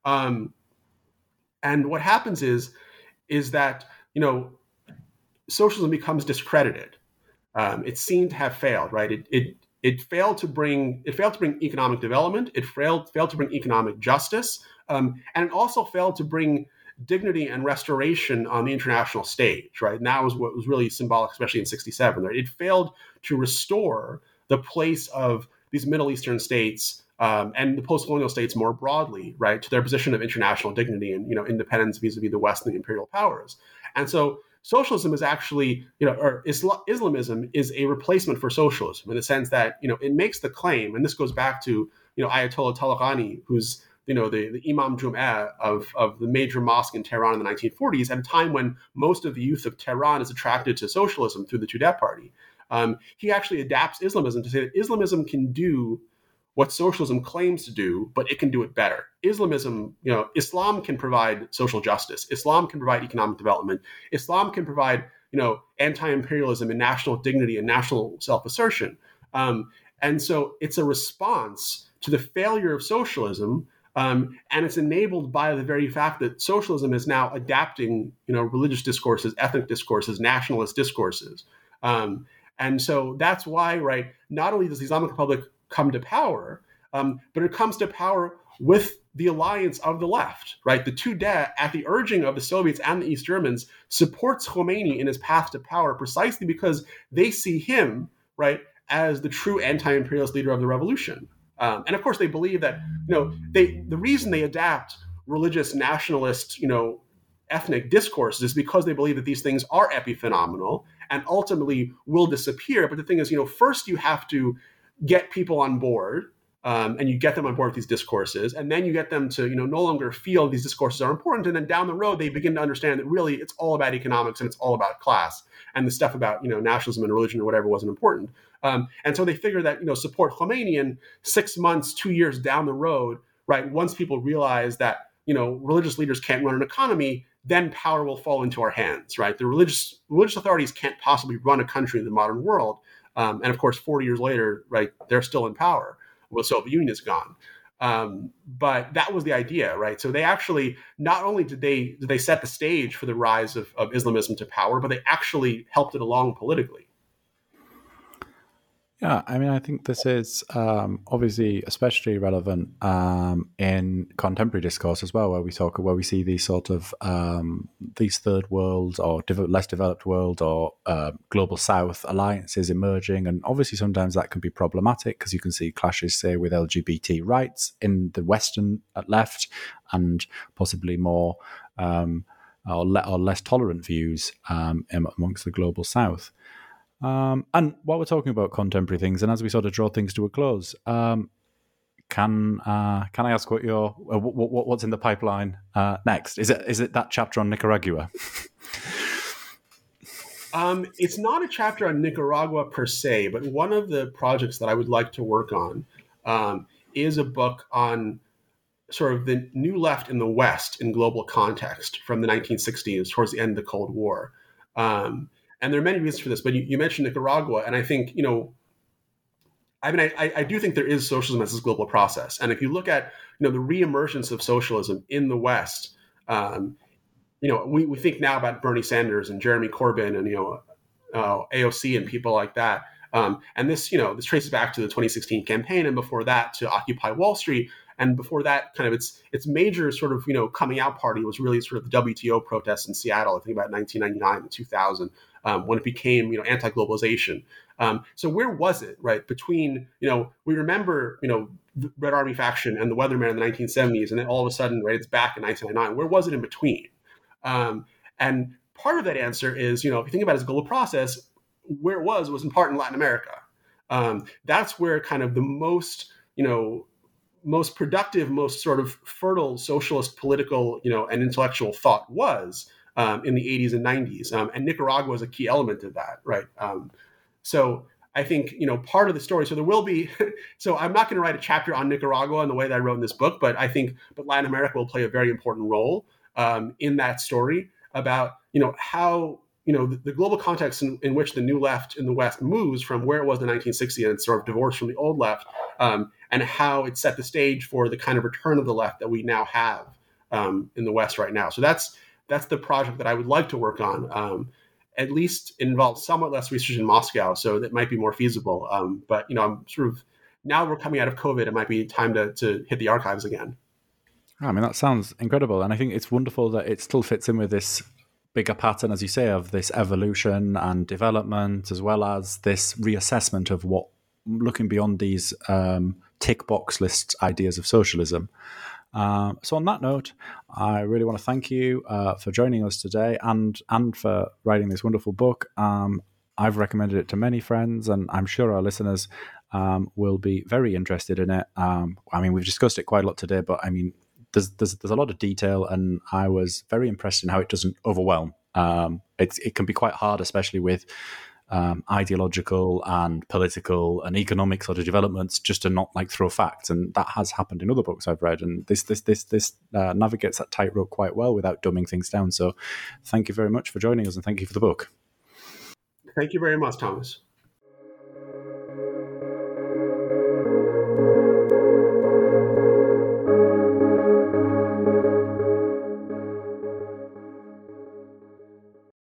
Um, and what happens is, is that you know, socialism becomes discredited. Um, it seemed to have failed, right? It, it it failed to bring it failed to bring economic development. It failed failed to bring economic justice, um, and it also failed to bring dignity and restoration on the international stage, right? And that was what was really symbolic, especially in 67. Right? It failed to restore the place of these Middle Eastern states um, and the post-colonial states more broadly, right, to their position of international dignity and you know independence vis-a-vis the West and the imperial powers. And so socialism is actually, you know, or Isla- Islamism is a replacement for socialism in the sense that, you know, it makes the claim, and this goes back to, you know, Ayatollah Taleghani, who's, you know, the, the Imam Jum'ah of, of the major mosque in Tehran in the 1940s, at a time when most of the youth of Tehran is attracted to socialism through the Tudeh party. Um, he actually adapts Islamism to say that Islamism can do what socialism claims to do, but it can do it better. Islamism, you know, Islam can provide social justice. Islam can provide economic development. Islam can provide, you know, anti-imperialism and national dignity and national self-assertion. Um, and so it's a response to the failure of socialism, um, and it's enabled by the very fact that socialism is now adapting, you know, religious discourses, ethnic discourses, nationalist discourses. Um, and so that's why, right, not only does the Islamic Republic come to power, um, but it comes to power with the alliance of the left, right? The Tudeh, at the urging of the Soviets and the East Germans, supports Khomeini in his path to power precisely because they see him, right, as the true anti-imperialist leader of the revolution. Um, and of course, they believe that you know they the reason they adapt religious nationalist, you know, ethnic discourses is because they believe that these things are epiphenomenal and ultimately will disappear. But the thing is, you know, first you have to get people on board um, and you get them on board with these discourses and then you get them to you know no longer feel these discourses are important and then down the road they begin to understand that really it's all about economics and it's all about class and the stuff about you know nationalism and religion or whatever wasn't important. Um, and so they figure that you know support Khomeini in six months two years down the road right once people realize that you know religious leaders can't run an economy then power will fall into our hands right? The religious religious authorities can't possibly run a country in the modern world. Um, and of course, 40 years later, right, they're still in power. Well, Soviet Union is gone. Um, but that was the idea, right? So they actually not only did they did they set the stage for the rise of, of Islamism to power, but they actually helped it along politically. Yeah, I mean, I think this is um, obviously especially relevant um, in contemporary discourse as well, where we talk, where we see these sort of um, these third world or less developed world or uh, global south alliances emerging, and obviously sometimes that can be problematic because you can see clashes, say, with LGBT rights in the Western uh, left, and possibly more um, or, le- or, less tolerant views um, amongst the global south. Um, and while we're talking about contemporary things, and as we sort of draw things to a close, um, can uh, can I ask what your uh, what, what's in the pipeline uh, next? Is it is it that chapter on Nicaragua? *laughs* um, it's not a chapter on Nicaragua per se, but one of the projects that I would like to work on um, is a book on sort of the new left in the West in global context from the 1960s towards the end of the Cold War. Um, and there are many reasons for this, but you, you mentioned Nicaragua, and I think, you know, I mean, I, I, do think there is socialism as this global process. And if you look at, you know, the reemergence of socialism in the West, um, you know, we, we think now about Bernie Sanders and Jeremy Corbyn and, you know, uh, AOC and people like that. Um, and this, you know, this traces back to the 2016 campaign, and before that to Occupy Wall Street, and before that, kind of its its major sort of you know coming out party was really sort of the WTO protests in Seattle. I think about 1999 and 2000, um, when it became you know anti-globalization. Um, so where was it right between you know we remember you know the Red Army faction and the Weatherman in the 1970s, and then all of a sudden right it's back in 1999. Where was it in between? Um, and part of that answer is you know if you think about it as a global process, where it was was in part in Latin America. Um, that's where kind of the most you know most productive, most sort of fertile socialist political, you know, and intellectual thought was um, in the 80s and 90s. Um, and Nicaragua is a key element of that, right? Um, so I think, you know, part of the story, so there will be, *laughs* so I'm not going to write a chapter on Nicaragua in the way that I wrote in this book, but I think, but Latin America will play a very important role um, in that story about, you know, how, you know, the, the global context in, in, which the new left in the West moves from where it was in the 1960s and sort of divorced from the old left, um, and how it set the stage for the kind of return of the left that we now have um, in the West right now. So that's that's the project that I would like to work on. Um, at least involves somewhat less research in Moscow, so that might be more feasible. Um, but you know, I'm sort of now we're coming out of COVID. It might be time to to hit the archives again. I mean, that sounds incredible, and I think it's wonderful that it still fits in with this bigger pattern, as you say, of this evolution and development, as well as this reassessment of what looking beyond these um, tick box list ideas of socialism Um, so, on that note, I really want to thank you uh, for joining us today and and for writing this wonderful book. Um, I've recommended it to many friends, and I'm sure our listeners um, will be very interested in it. Um, I mean, we've discussed it quite a lot today, but I mean, there's, there's there's a lot of detail, and I was very impressed in how it doesn't overwhelm. Um, it it can be quite hard, especially with um, ideological and political and economic sort of developments, just to not like throw facts, and that has happened in other books I've read. And this this this this uh, navigates that tightrope quite well without dumbing things down. So, thank you very much for joining us, and thank you for the book. Thank you very much, Thomas.